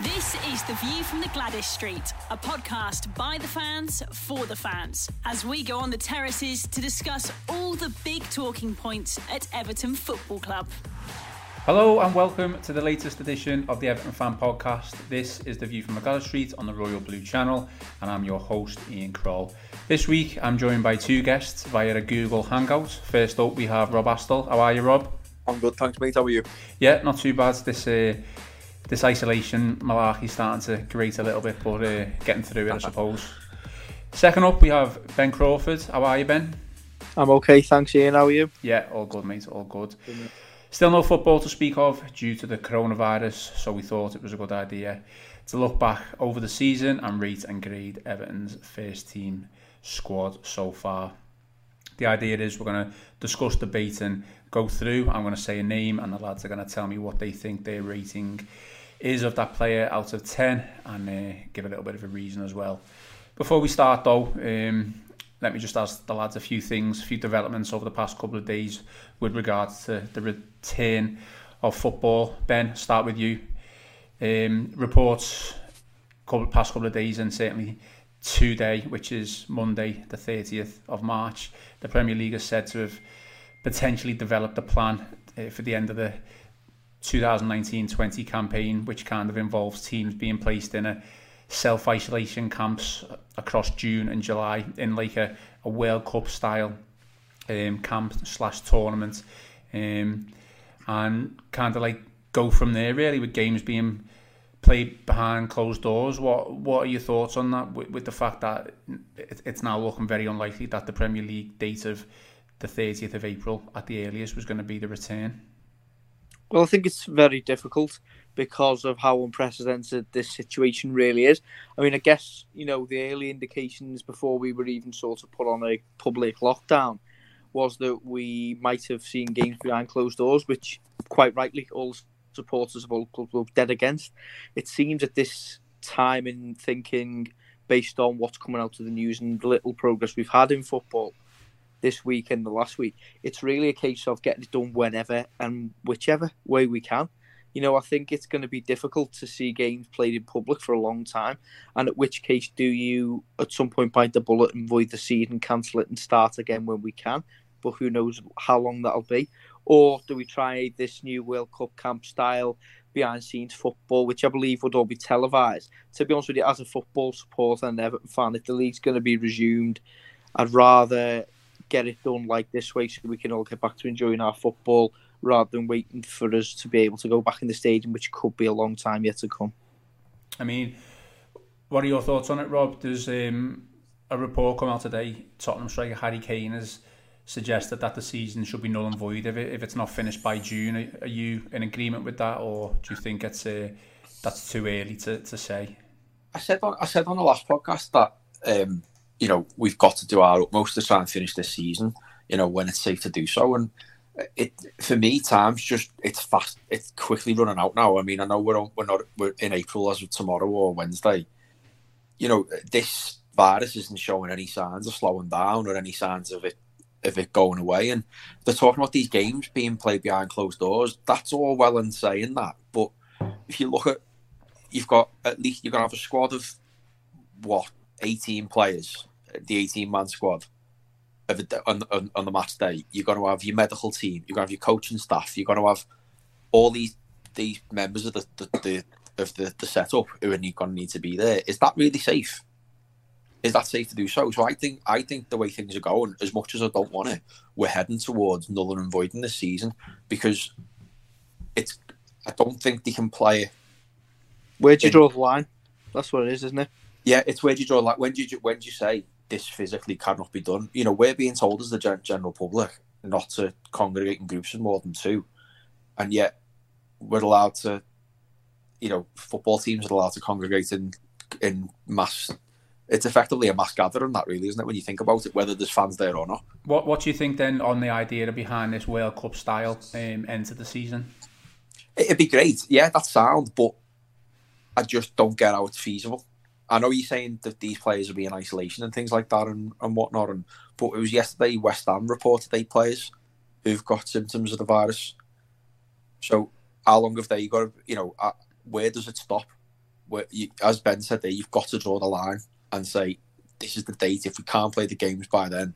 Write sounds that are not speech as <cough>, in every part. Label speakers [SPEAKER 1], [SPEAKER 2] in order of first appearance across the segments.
[SPEAKER 1] This is The View from the Gwladys Street, a podcast by the fans for the fans, as we go on the terraces to discuss all the big talking points at Everton Football Club.
[SPEAKER 2] Hello and welcome to the latest edition of the Everton Fan Podcast. This is The View from the Gwladys Street on the Royal Blue Channel, and I'm your host, Ian Croll. This week I'm joined by two guests via a Google Hangout. First up, we have Rob Astell. How are you, Rob?
[SPEAKER 3] I'm good, thanks, mate. How are you?
[SPEAKER 2] Yeah, not too bad. This uh, this isolation malarkey starting to grate a little bit, but uh, getting through it, I suppose. Second up, we have Ben Crawford. How are you, Ben?
[SPEAKER 4] I'm okay, thanks, Ian. How are you?
[SPEAKER 2] Yeah, all good, mate. All good. Still no football to speak of due to the coronavirus, so we thought it was a good idea to look back over the season and rate and grade Everton's first team squad so far. The idea is we're going to discuss, debate, and go through. I'm going to say a name, and the lads are going to tell me what they think their rating is of that player out of 10 and uh, give a little bit of a reason as well. Before we start, though, um, let me just ask the lads a few things, a few developments over the past couple of days with regards to the return of football. Ben, start with you. Um, reports couple, past couple of days and certainly today, which is Monday, the 30th of March, the Premier League is said to have potentially developed a plan uh, for the end of the 2019-20 campaign, which kind of involves teams being placed in a self-isolation camps across June and July in like a, a World Cup style um, camp slash tournament, um, and kind of like go from there really with games being played behind closed doors. What what are your thoughts on that? With, with the fact that it, it's now looking very unlikely that the Premier League date of the 30th of April at the earliest was going to be the return.
[SPEAKER 4] Well, I think it's very difficult because of how unprecedented this situation really is. I mean, I guess, you know, the early indications before we were even sort of put on a public lockdown was that we might have seen games behind closed doors, which quite rightly all supporters of all clubs were dead against. It seems at this time in thinking, based on what's coming out of the news and the little progress we've had in football, this week and the last week. It's really a case of getting it done whenever and whichever way we can. You know, I think it's going to be difficult to see games played in public for a long time. And at which case, do you at some point bite the bullet and void the seed and cancel it and start again when we can? But who knows how long that'll be? Or do we try this new World Cup camp style behind scenes football, which I believe would all be televised? To be honest with you, as a football supporter and Everton fan, if the league's going to be resumed, I'd rather get it done like this way so we can all get back to enjoying our football rather than waiting for us to be able to go back in the stadium, which could be a long time yet to come.
[SPEAKER 2] I mean, what are your thoughts on it, Rob? There's um, a report come out today. Tottenham striker Harry Kane has suggested that the season should be null and void if, it, if it's not finished by June. Are you in agreement with that, or do you think it's uh, that's too early to, to say?
[SPEAKER 3] I said on I said on the last podcast that um, you know, we've got to do our utmost to try and finish this season, you know, when it's safe to do so. And it, for me, time's just, it's fast, it's quickly running out now. I mean, I know we're, we're not, we're in April as of tomorrow or Wednesday. You know, this virus isn't showing any signs of slowing down or any signs of it, of it going away. And they're talking about these games being played behind closed doors. That's all well and saying that. But if you look at, you've got at least, you're to have a squad of what, 18 players, the 18 man squad of a, on, on, on, the match day, you're going to have your medical team, you're going to have your coaching staff, you're going to have all these these members of the, the, the of the, the setup who are going to need to be there. Is that really safe? Is that safe to do so? So I think I think the way things are going, as much as I don't want it, we're heading towards null and voiding this season because it's. I don't think they can play.
[SPEAKER 4] Where do you in, draw the line? That's what it is, isn't it?
[SPEAKER 3] Yeah, it's where do you draw like when do you when do you say this physically cannot be done? You know, we're being told as the general public not to congregate in groups of more than two, and yet we're allowed to, you know football teams are allowed to congregate in in mass. It's effectively a mass gathering, that really, isn't it? When you think about it, whether there's fans there or not.
[SPEAKER 2] What What do you think then on the idea behind this World Cup style um, end to the season?
[SPEAKER 3] It'd be great, yeah, that's sound, but I just don't get how it's feasible. I know you're saying that these players will be in isolation and things like that and, and whatnot, and but it was yesterday West Ham reported eight players who've got symptoms of the virus. So how long have they got? To, You know, uh, where does it stop? Where, you, as Ben said, there you've got to draw the line and say this is the date. If we can't play the games by then,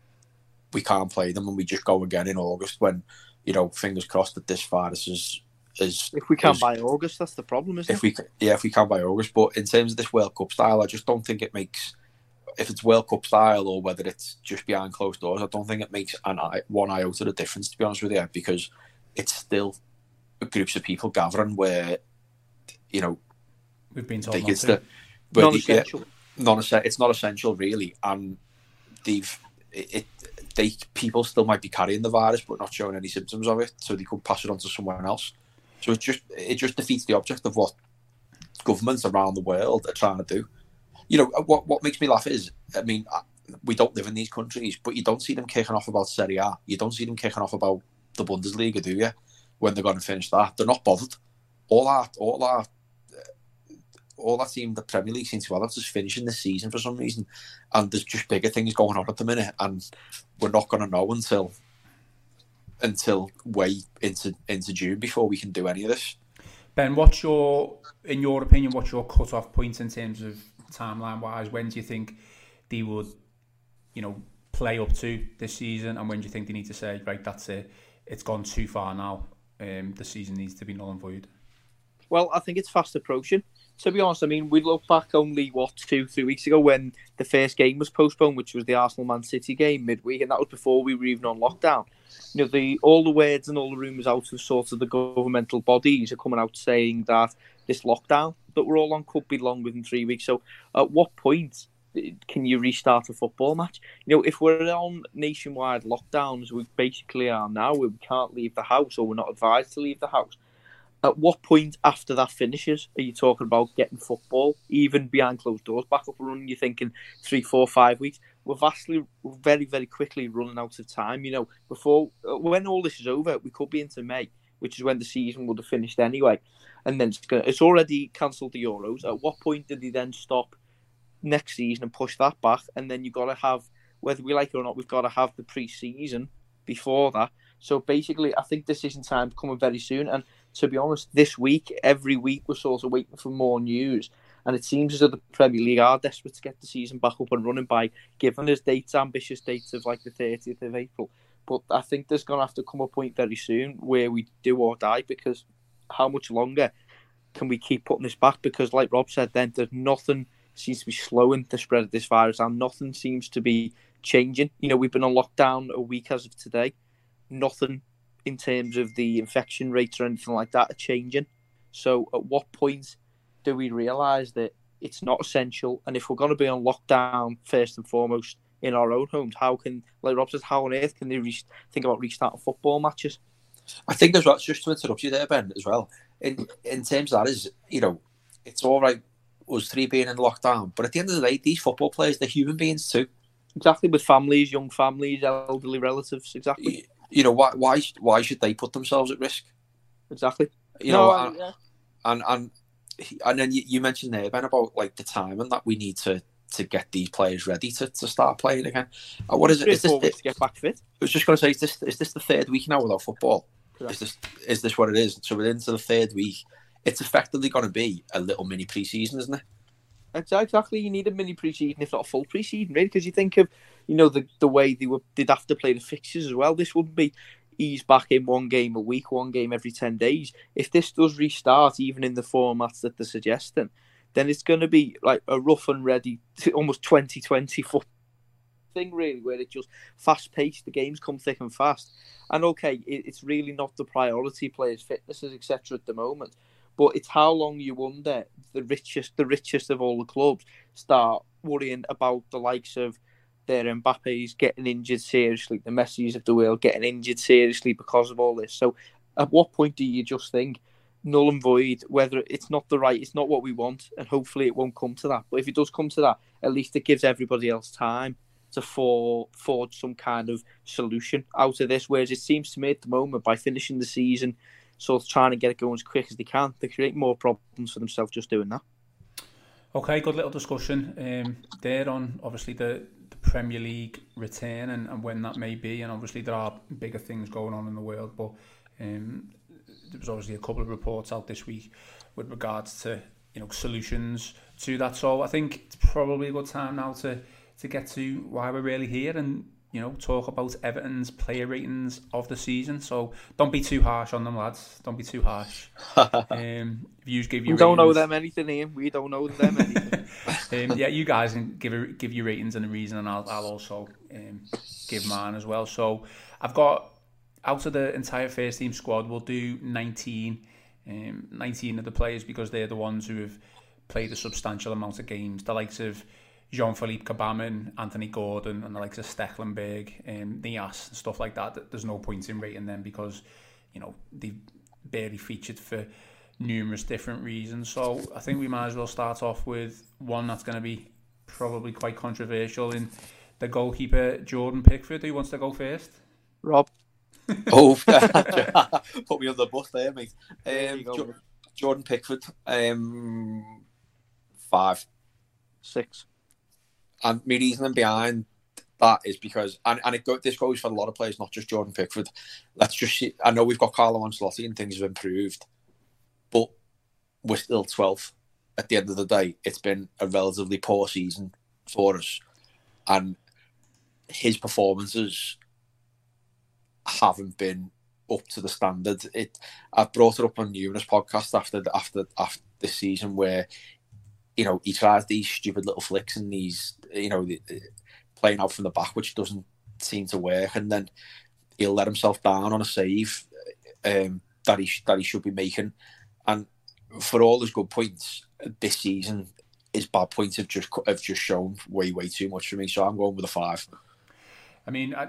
[SPEAKER 3] we can't play them, and we just go again in August when you know, fingers crossed that this virus is is.
[SPEAKER 4] If we can't
[SPEAKER 3] is,
[SPEAKER 4] by August, that's the problem, isn't
[SPEAKER 3] if
[SPEAKER 4] it?
[SPEAKER 3] we yeah, if we can by August. But in terms of this World Cup style, I just don't think it makes. If it's World Cup style or whether it's just behind closed doors, I don't think it makes an one iota of difference. To be honest with you, because it's still groups of people gathering where, you know,
[SPEAKER 2] we've been told
[SPEAKER 3] they,
[SPEAKER 2] not
[SPEAKER 3] it's
[SPEAKER 2] to.
[SPEAKER 3] the the-
[SPEAKER 4] Non-essential.
[SPEAKER 3] yeah, non It's not essential really, and they've it, it. They people still might be carrying the virus but not showing any symptoms of it, so they could pass it on to someone else. So it just it just defeats the object of what governments around the world are trying to do. You know what? What makes me laugh is, I mean, we don't live in these countries, but you don't see them kicking off about Serie A. You don't see them kicking off about the Bundesliga, do you? When they're going to finish that, they're not bothered. All that, all that, uh, all that team, the Premier League seems to have is finishing this season for some reason, and there's just bigger things going on at the minute, and we're not going to know until until way into into June before we can do any of this.
[SPEAKER 2] Ben, what's your, in your opinion, what's your cut-off point in terms of timeline-wise? When do you think they would, you know, play up to this season, and when do you think they need to say, right, that's it, it's gone too far now, um, the season needs to be null and void?
[SPEAKER 4] Well, I think it's fast approaching. To be honest, I mean, we look back only what two, three weeks ago when the first game was postponed, which was the Arsenal Man City game midweek, and that was before we were even on lockdown. You know, the all the words and all the rumours out of sort of the governmental bodies are coming out saying that this lockdown that we're all on could be longer than three weeks. So, at what point can you restart a football match? You know, if we're on nationwide lockdowns, we basically are now, we can't leave the house or we're not advised to leave the house at what point after that finishes are you talking about getting football, even behind closed doors, back up and running? You're thinking three, four, five weeks. We're vastly, very, very quickly running out of time. You know, before uh, when all this is over, we could be into May, which is when the season would have finished anyway. And then it's, gonna, it's already cancelled the Euros. At what point did they then stop next season and push that back? And then you've got to have, whether we like it or not, we've got to have the pre-season before that. So basically, I think decision time coming very soon. And to be honest, this week, every week, we're sort of waiting for more news. And it seems as though the Premier League are desperate to get the season back up and running by giving us dates, ambitious dates of like the 30th of April. But I think there's going to have to come a point very soon where we do or die because how much longer can we keep putting this back? Because, like Rob said, then there's nothing seems to be slowing the spread of this virus and nothing seems to be changing. You know, we've been on lockdown a week as of today. Nothing in terms of the infection rates or anything like that are changing. So, at what point do we realise that it's not essential? And if we're going to be on lockdown first and foremost in our own homes, how can, like Rob said, how on earth can they re- think about restarting football matches?
[SPEAKER 3] I think as well, just to interrupt you there, Ben, as well. In in terms of that is, you know, it's all right us three being in lockdown, but at the end of the day, these football players, they're human beings too.
[SPEAKER 4] Exactly, with families, young families, elderly relatives. Exactly,
[SPEAKER 3] You, you know, why why why should they put themselves at risk?
[SPEAKER 4] exactly.
[SPEAKER 3] You
[SPEAKER 4] No,
[SPEAKER 3] know,
[SPEAKER 4] I-
[SPEAKER 3] and,
[SPEAKER 4] yeah.
[SPEAKER 3] and and and then you, you mentioned there, Ben, about like the time and that we need to to get these players ready to, to start playing again. Uh, what is it?
[SPEAKER 4] Three or
[SPEAKER 3] Is this,
[SPEAKER 4] four to get back fit.
[SPEAKER 3] I was just going to say, is this is this the third week now without football?
[SPEAKER 4] Correct.
[SPEAKER 3] Is this is this what it is? So we're into the third week. It's effectively going to be a little mini pre-season, isn't it?
[SPEAKER 4] Exactly, you need a mini pre-season, if not a full pre-season, really, because you think of, you know, the the way they were they'd have to play the fixtures as well. This wouldn't be ease back in one game a week, one game every ten days. If this does restart, even in the formats that they're suggesting, then it's going to be like a rough and ready, almost 2020 foot thing, really, where it just fast paced. The games come thick and fast, and okay, it, it's really not the priority players' fitnesses, etc. At the moment, but it's how long you wonder the richest, the richest of all the clubs start worrying about the likes of their Mbappe's getting injured seriously, the Messi's of the world getting injured seriously because of all this. So, at what point do you just think null and void. Whether it's not the right, it's not what we want, and hopefully it won't come to that. But if it does come to that, at least it gives everybody else time to for, forge some kind of solution out of this. Whereas it seems to me at the moment, by finishing the season, sort of trying to get it going as quick as they can, they create more problems for themselves just doing that.
[SPEAKER 2] Okay, good little discussion um, there on obviously the Premier League return and, and when that may be, and obviously there are bigger things going on in the world, but um, there was obviously a couple of reports out this week with regards to you know solutions to that. So I think it's probably a good time now to to get to why we're really here and you know talk about Everton's player ratings of the season. So don't be too harsh on them, lads. Don't be too harsh. <laughs> um, views give you.
[SPEAKER 4] We don't know them anything, Ian. We don't know them anything. <laughs>
[SPEAKER 2] um, yeah, you guys can give a, give your ratings and a reason, and I'll I'll also um, give mine as well. So I've got out of the entire first team squad, we'll do 19, um, 19 of the players because they're the ones who have played a substantial amount of games. The likes of Jean-Philippe Gbamin, Anthony Gordon, and the likes of Stekelenburg, um, Niasse, and stuff like that. There's no point in rating them because, you know, they barely featured for numerous different reasons. So I think we might as well start off with one that's going to be probably quite controversial in the goalkeeper Jordan Pickford. Who wants to go first?
[SPEAKER 4] Rob. <laughs>
[SPEAKER 3] oh, <laughs> put me on the bus there, mate. Um, jo- Jordan Pickford, um, five,
[SPEAKER 4] six.
[SPEAKER 3] And my reasoning behind that is because, and, and it go, this goes for a lot of players, not just Jordan Pickford. Let's just see. I know we've got Carlo Ancelotti and things have improved, but we're still 12th. At the end of the day, it's been a relatively poor season for us, and his performances haven't been up to the standard. It I've brought it up on numerous podcasts after after after this season where you know he tries these stupid little flicks and these you know playing out from the back which doesn't seem to work and then he'll let himself down on a save um, that he that he should be making and for all his good points this season his bad points have just have just shown way way too much for me so I'm going with a five.
[SPEAKER 2] I mean I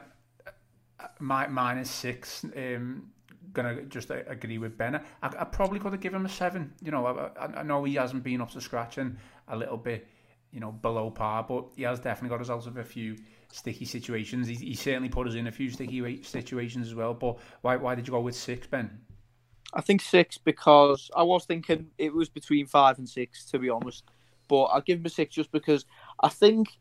[SPEAKER 2] my mine is six. Um, gonna just uh, agree with Ben. I, I probably could have given him a seven. You know, I, I know he hasn't been up to scratch and a little bit, you know, below par, but he has definitely got out of a few sticky situations. He, he certainly put us in a few sticky situations as well. But why why did you go with six, Ben?
[SPEAKER 4] I think six because I was thinking it was between five and six, to be honest. But I'll give him a six just because I think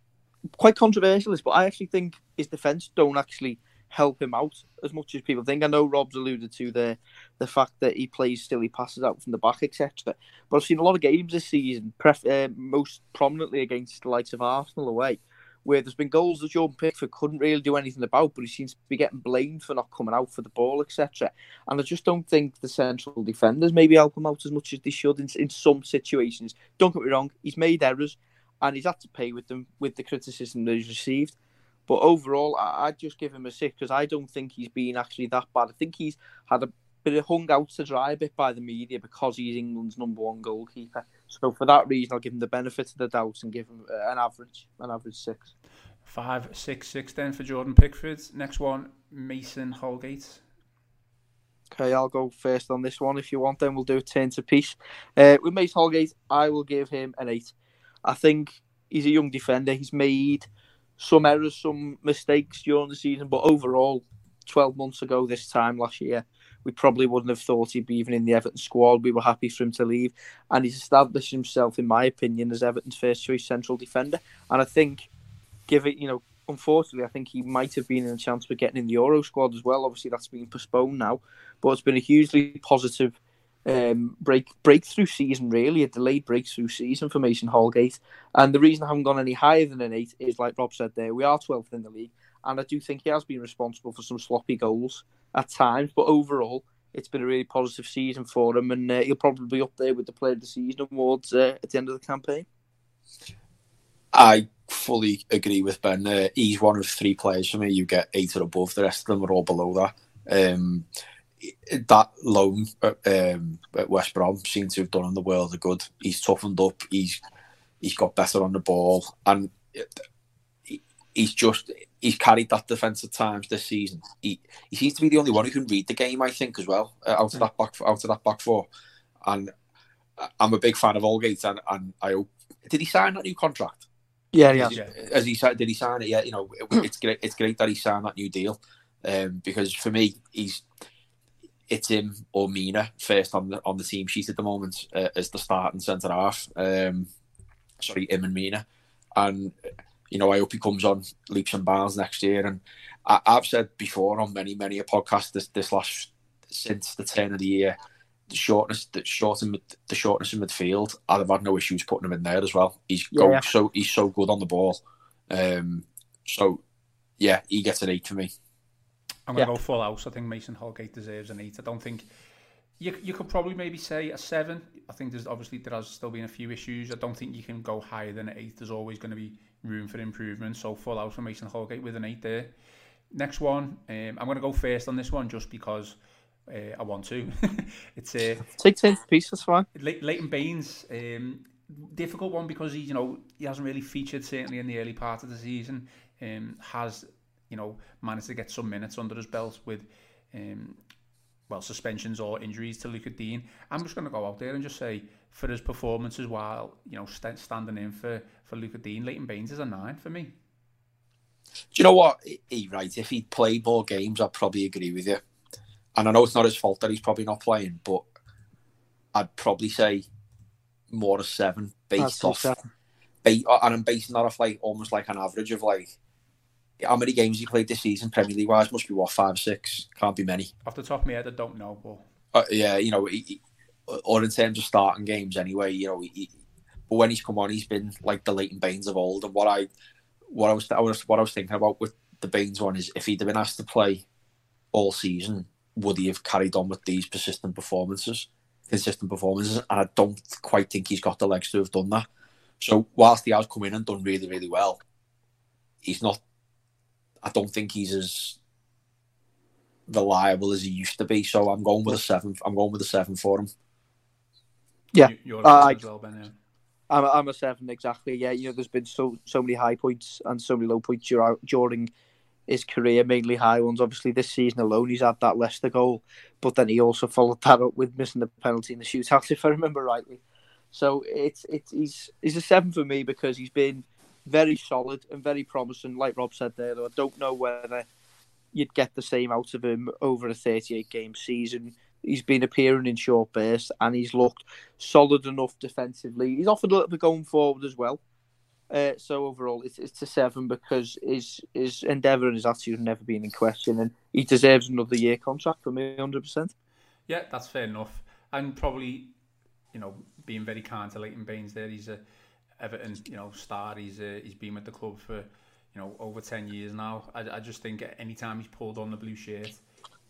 [SPEAKER 4] quite controversial is, but I actually think his defence don't actually help him out as much as people think. I know Rob's alluded to the the fact that he plays still, he passes out from the back, etc. But I've seen a lot of games this season, pref- uh, most prominently against the likes of Arsenal away, where there's been goals that Jordan Pickford couldn't really do anything about, but he seems to be getting blamed for not coming out for the ball, etc. And I just don't think the central defenders maybe help him out as much as they should in, in some situations. Don't get me wrong, he's made errors and he's had to pay with them with the criticism that he's received. But overall, I, would just give him a six because I don't think he's been actually that bad. I think he's had a bit of hung out to dry a bit by the media because he's England's number one goalkeeper. So for that reason, I'll give him the benefit of the doubt and give him uh, an average, an average six.
[SPEAKER 2] Five, six, six then for Jordan Pickford. Next one, Mason Holgate.
[SPEAKER 4] Okay, I'll go first on this one. If you want, then we'll do a turn to piece. Uh, with Mason Holgate, I will give him an eight. I think he's a young defender. He's made some errors, some mistakes during the season, but overall, 12 months ago, this time last year, we probably wouldn't have thought he'd be even in the Everton squad. We were happy for him to leave, and he's established himself, in my opinion, as Everton's first choice central defender. And I think, give it, you know, unfortunately, I think he might have been in a chance for getting in the Euro squad as well. Obviously, that's been postponed now, but it's been a hugely positive um, break breakthrough season, really a delayed breakthrough season for Mason Holgate. And the reason I haven't gone any higher than an eight is, like Rob said, there we are 12th in the league, and I do think he has been responsible for some sloppy goals at times. But overall, it's been a really positive season for him, and uh, he'll probably be up there with the Player of the Season awards uh, at the end of the campaign.
[SPEAKER 3] I fully agree with Ben. Uh, he's one of three players for me. You get eight or above. The rest of them are all below that. Um, that loan at, um, at West Brom seems to have done him the world of good. He's toughened up. He's he's got better on the ball, and he's just he's carried that defence at times this season. He he seems to be the only one who can read the game. I think as well uh, out of that back out of that back four. and I'm a big fan of Holgate, and, and I hope. Did he sign that new contract?
[SPEAKER 4] Yeah, yeah.
[SPEAKER 3] As he said, did he sign it? Yeah, you know, it, it's great. It's great that he signed that new deal, um, because for me, he's it's him or Mina first on the on the team sheet at the moment uh, as the starting centre half. Um, sorry, him and Mina, and you know I hope he comes on leaps and bounds next year. And I, have said before on many many a podcast this this last since the turn of the year, the shortness the short in, the shortness in midfield, I've had no issues putting him in there as well. He's yeah, yeah. so he's so good on the ball. Um, so yeah, he gets an eight for me.
[SPEAKER 2] I'm going to yeah. go full house. I think Mason Holgate deserves an eight. I don't think you you could probably maybe say a seven. I think there's obviously there has still been a few issues. I don't think you can go higher than an eight. There's always going to be room for improvement. So full house for Mason Holgate with an eight there. Next one, um, I'm going to go first on this one just because uh, I want to. <laughs> it's a uh,
[SPEAKER 4] take tenth piece. That's fine.
[SPEAKER 2] Leighton Baines, um, difficult one because he you know he hasn't really featured certainly in the early part of the season. Um, has you know, managed to get some minutes under his belt with, um, well, suspensions or injuries to Lucas Digne. I'm just going to go out there and just say, for his performances while, you know, st- standing in for, for Lucas Digne, Leighton Baines is a nine for me.
[SPEAKER 3] Do you know what? He, right, if he'd played more games, I'd probably agree with you. And I know it's not his fault that he's probably not playing, but I'd probably say more a seven based off. Seven. Ba- and I'm basing that off like almost like an average of like how many games he played this season, Premier League wise? Must be what five, six? Can't be many.
[SPEAKER 2] Off the top of my head, I don't know, but
[SPEAKER 3] uh, yeah, you know, he, he, or in terms of starting games, anyway, you know, he, but when he's come on, he's been like the Leighton Baines of old. And what I, what I was, I was, what I was thinking about with the Baines one is if he'd have been asked to play all season, would he have carried on with these persistent performances, consistent performances? And I don't quite think he's got the legs to have done that. So whilst he has come in and done really, really well, he's not I don't think he's as reliable as he used to be. So I'm going with a seven. I'm going with a seven for him.
[SPEAKER 4] Yeah, you, uh, well, ben, yeah. I'm, a, I'm a seven exactly. Yeah, you know, there's been so so many high points and so many low points during his career, mainly high ones. Obviously, this season alone, he's had that Leicester goal, but then he also followed that up with missing the penalty in the shootout, <laughs> if I remember rightly. So it's it's he's he's a seven for me because he's been very solid and very promising. Like Rob said there, though, I don't know whether you'd get the same out of him over a 38 game season. He's been appearing in short bursts and he's looked solid enough defensively. He's offered a little bit going forward as well. Uh, so overall, it's, it's a seven because his his endeavour and his attitude have never been in question, and he deserves another year contract for me, hundred percent.
[SPEAKER 2] Yeah, that's fair enough, and probably, you know, being very kind to Leighton Baines there, he's a Everton, you know, star. He's uh, he's been with the club for you know over ten years now. I, I just think any time he's pulled on the blue shirt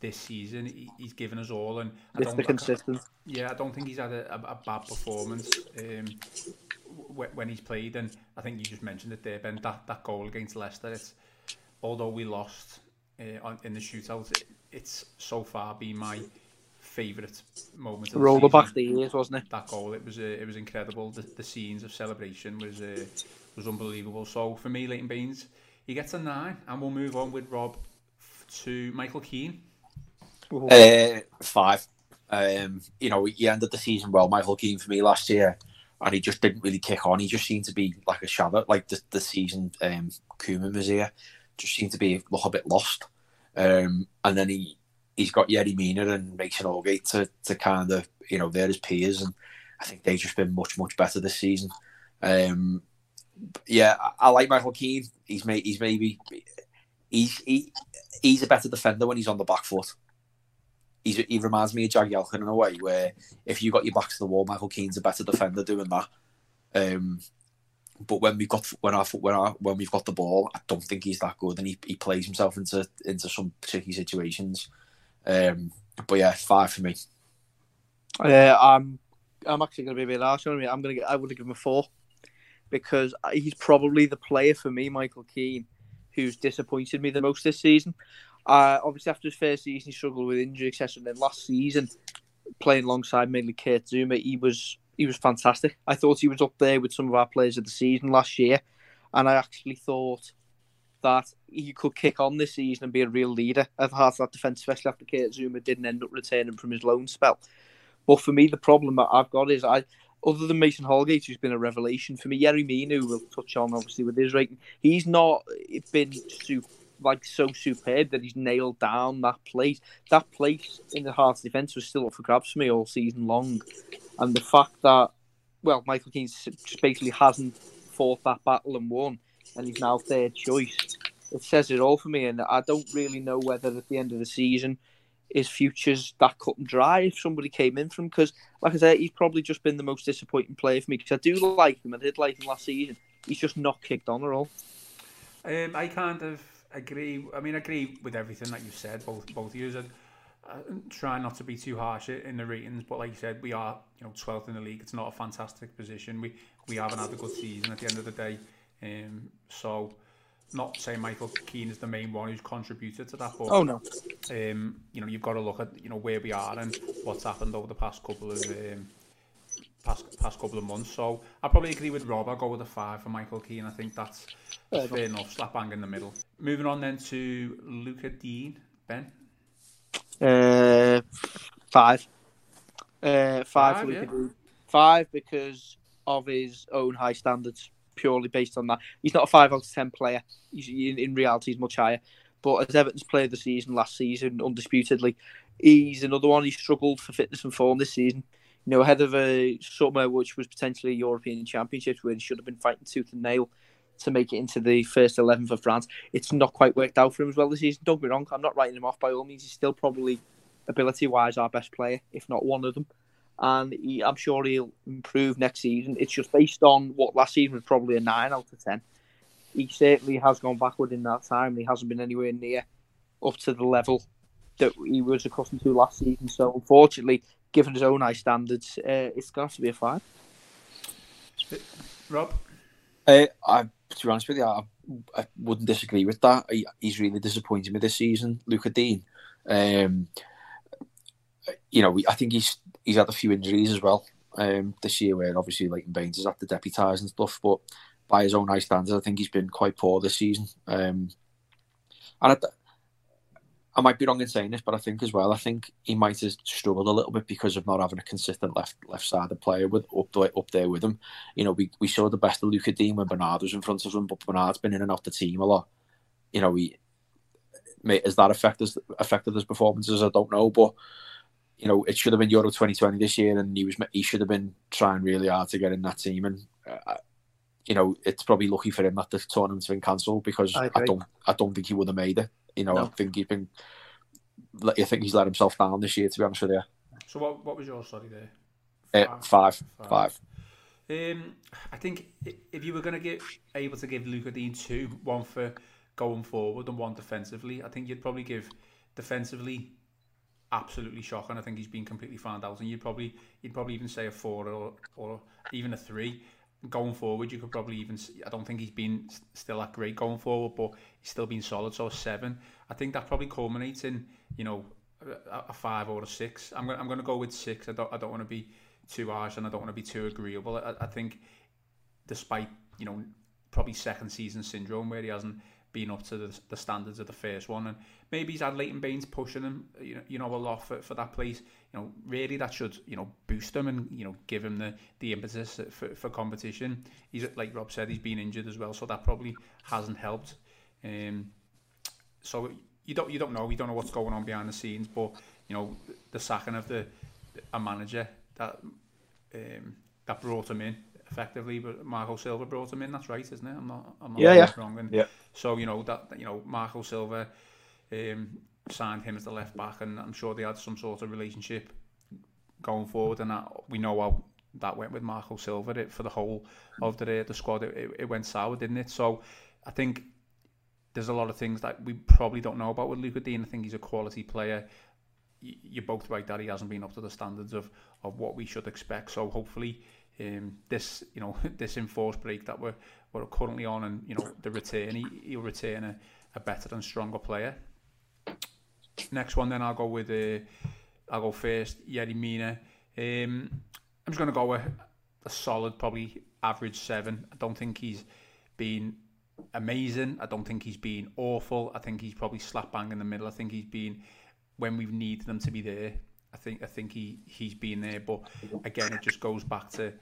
[SPEAKER 2] this season, he, he's given us all. And
[SPEAKER 4] I it's the consistent.
[SPEAKER 2] Yeah, I don't think he's had a, a, a bad performance um, when he's played. And I think you just mentioned it there, Ben. That that goal against Leicester. It's although we lost uh, on, in the shootout, it, it's so far been my favourite moment. Of
[SPEAKER 4] Roll the back the years, wasn't it?
[SPEAKER 2] That goal, it was uh, it was incredible. The, the scenes of celebration was uh, was unbelievable. So for me, Leighton Baines, he gets a nine, and we'll move on with Rob to Michael Keane.
[SPEAKER 3] Uh, five. Um, you know, he ended the season well, Michael Keane for me last year, and he just didn't really kick on. He just seemed to be like a shadow, like the, the season um, Koeman was here, just seemed to be a little bit lost. Um, and then he he's got Yerry Mina and Mason Holgate to, to kind of, you know, they're his peers. And I think they've just been much, much better this season. Um, yeah, I, I, like Michael Keane. He's made, he's maybe, he's, he, he's a better defender when he's on the back foot. He's, he reminds me of Jagielka in a way where if you got your back to the wall, Michael Keane's a better defender doing that. Um, but when we've got when I when I when we've got the ball, I don't think he's that good, and he, he plays himself into into some tricky situations. Um, but yeah, five for me.
[SPEAKER 4] Uh, I'm I'm actually going to be a bit harsh on him. I'm going to get, I would give him a four because he's probably the player for me, Michael Keane, who's disappointed me the most this season. Uh, obviously, after his first season, he struggled with injury, etc. And then last season, playing alongside mainly Kurt Zouma, he was he was fantastic. I thought he was up there with some of our players of the season last year, and I actually thought that he could kick on this season and be a real leader the heart that defence, especially after Kurt Zouma didn't end up returning from his loan spell. But for me, the problem that I've got is I, other than Mason Holgate, who's been a revelation for me, Yerry Mina, we'll touch on obviously with his rating, he's not been super, like so superb that he's nailed down that place. That place in the Hearts defence was still up for grabs for me all season long, and the fact that well, Michael Keane just basically hasn't fought that battle and won, and he's now third choice. It says it all for me, and I don't really know whether at the end of the season his future's that cut and dry if somebody came in from because, like I said, he's probably just been the most disappointing player for me because I do like him. I did like him last season. He's just not kicked on at all.
[SPEAKER 2] Um, I kind of agree. I mean, I agree with everything that you said. Both both of you. And, uh, try not to be too harsh in the ratings, but like you said, we are you know 12th in the league. It's not a fantastic position. We we haven't had a good season at the end of the day. Um, so not saying Michael Keane is the main one who's contributed to that, but
[SPEAKER 4] oh no,
[SPEAKER 2] um, you know you've got to look at you know where we are and what's happened over the past couple of um, past past couple of months. So I probably agree with Rob. I'll go with a five for Michael Keane. I think that's fair, fair enough. Slap bang in the middle. Moving on then to Luca Digne. Ben.
[SPEAKER 4] Uh, five. Uh, five, five for yeah. Five because of his own high standards purely based on that. He's not a five out of ten player. He's in, in reality he's much higher. But as Everton's player of the season last season, undisputedly, he's another one. He struggled for fitness and form this season. You know, ahead of a summer which was potentially a European Championships where he should have been fighting tooth and nail to make it into the first eleven for France. It's not quite worked out for him as well this season. Don't be wrong, I'm not writing him off by all means. He's still probably ability wise our best player, if not one of them and he, I'm sure he'll improve next season. It's just based on what last season was probably a nine out of ten. He certainly has gone backward in that time. He hasn't been anywhere near up to the level that he was accustomed to last season. So, unfortunately, given his own high standards, uh, it's going to have to be a five.
[SPEAKER 2] Rob,
[SPEAKER 3] uh, I, to be honest with you, I, I wouldn't disagree with that. He, he's really disappointed me this season, Luca Digne. Um, you know, I think he's he's had a few injuries as well um, this year, where obviously Leighton Baines has had to deputise and stuff. But by his own high standards, I think he's been quite poor this season. Um, and I, I might be wrong in saying this, but I think as well, I think he might have struggled a little bit because of not having a consistent left left sided player with up there, up there with him. You know, we, we saw the best of Luca Digne when Bernard was in front of him, but Bernard's been in and out the team a lot. You know, he has that affected affected his performances? I don't know, but you know, it should have been Euro 2020 this year, and he was he should have been trying really hard to get in that team. And uh, you know, it's probably lucky for him that the tournament's been cancelled because I, I, don't I don't think he would have made it. You know, no. I think he's been. I think he's let himself down this year. To be honest with you.
[SPEAKER 2] So what what was your study
[SPEAKER 3] there? Uh, five. Five. five.
[SPEAKER 2] Um, I think if you were going to get able to give Lucas Digne two, one for going forward and one defensively, I think you'd probably give defensively absolutely shocking. I think he's been completely found out, and you'd probably you'd probably even say a four or or even a three. Going forward, you could probably even. I don't think he's been still that great going forward, but he's still been solid. So seven. I think that probably culminates in you know a, a five or a six. I'm gonna I'm gonna go with six. I don't I don't want to be too harsh and I don't want to be too agreeable. I, I think despite you know probably second season syndrome where he hasn't been up to the, the standards of the first one. And maybe he's had Leighton Baines pushing him, you know, you know, a lot for, for that place. You know, really that should, you know, boost him and, you know, give him the, the impetus for, for competition. He's, like Rob said, he's been injured as well, so that probably hasn't helped. Um, so you don't you don't know, you don't know what's going on behind the scenes, but, you know, the sacking of the a manager that um, that brought him in effectively, but Marco Silva brought him in. That's right, isn't it? I'm not, I'm not
[SPEAKER 4] yeah, yeah.
[SPEAKER 2] wrong. And
[SPEAKER 3] yeah.
[SPEAKER 2] So you know that you know Marco Silva um, signed him as the left back, and I'm sure they had some sort of relationship going forward, and that we know how that went with Marco Silva it, for the whole of the the squad. It, it went sour, didn't it? So I think there's a lot of things that we probably don't know about with Lucas Digne. I think he's a quality player. You're both right that he hasn't been up to the standards of, of what we should expect. So hopefully um, this you know <laughs> this enforced break that we're we're currently on, and you know the return he, he'll return a, a better and stronger player. Next one, then I'll go with uh, I'll go first. Yerry Mina. Um, I'm just going to go with a solid, probably average seven. I don't think he's been amazing. I don't think he's been awful. I think he's probably slap bang in the middle. I think he's been when we've needed them to be there. I think I think he he's been there, but again, it just goes back to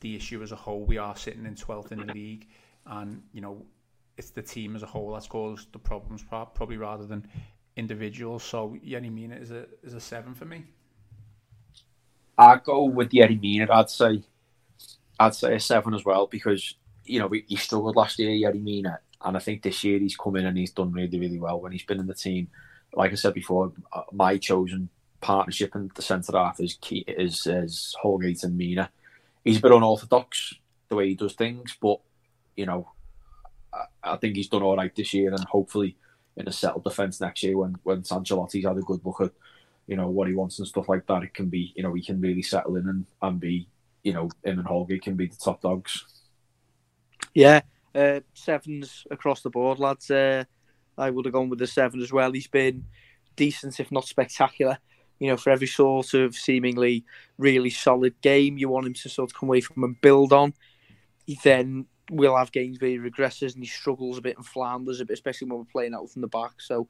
[SPEAKER 2] the issue as a whole. We are sitting in twelfth in the league, and you know it's the team as a whole that's caused the problems, probably rather than individuals. So Yerry Mina is a is a seven for me.
[SPEAKER 3] I'd go with Yerry Mina. I'd say I'd say a seven as well because you know he struggled last year, Yerry Mina, and I think this year he's come in and he's done really really well when he's been in the team. Like I said before, uh, my chosen partnership in the centre half is key is is Holgate and Mina. He's a bit unorthodox the way he does things, but you know, I, I think he's done all right this year, and hopefully in a settled defence next year when when Ancelotti's had a good look at you know what he wants and stuff like that. It can be you know he can really settle in and, and be you know him and Holgate can be the top dogs.
[SPEAKER 4] Yeah, uh, sevens across the board, lads. Uh, I would have gone with the seven as well. He's been decent, if not spectacular. You know, for every sort of seemingly really solid game you want him to sort of come away from and build on, he then will have games where he regresses and he struggles a bit and flounders a bit, especially when we're playing out from the back. So,